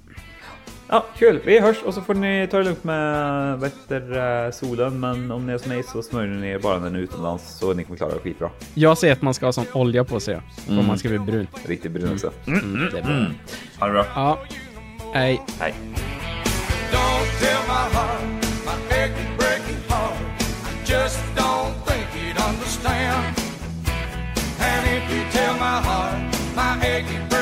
Ja, kul. Vi hörs och så får ni ta det lugnt med vad heter, eh, solen. Men om ni är som mig så smörjer ni er bara när ni är utomlands så ni kommer klara det skitbra. Jag säger att man ska ha sån olja på sig. Mm. Om man ska bli brun. Riktigt brun också. Mm. Mm. Det är bra. Mm. Ha det bra. Ja. Hej. Hej. Just don't think you'd understand. my heart, my aching.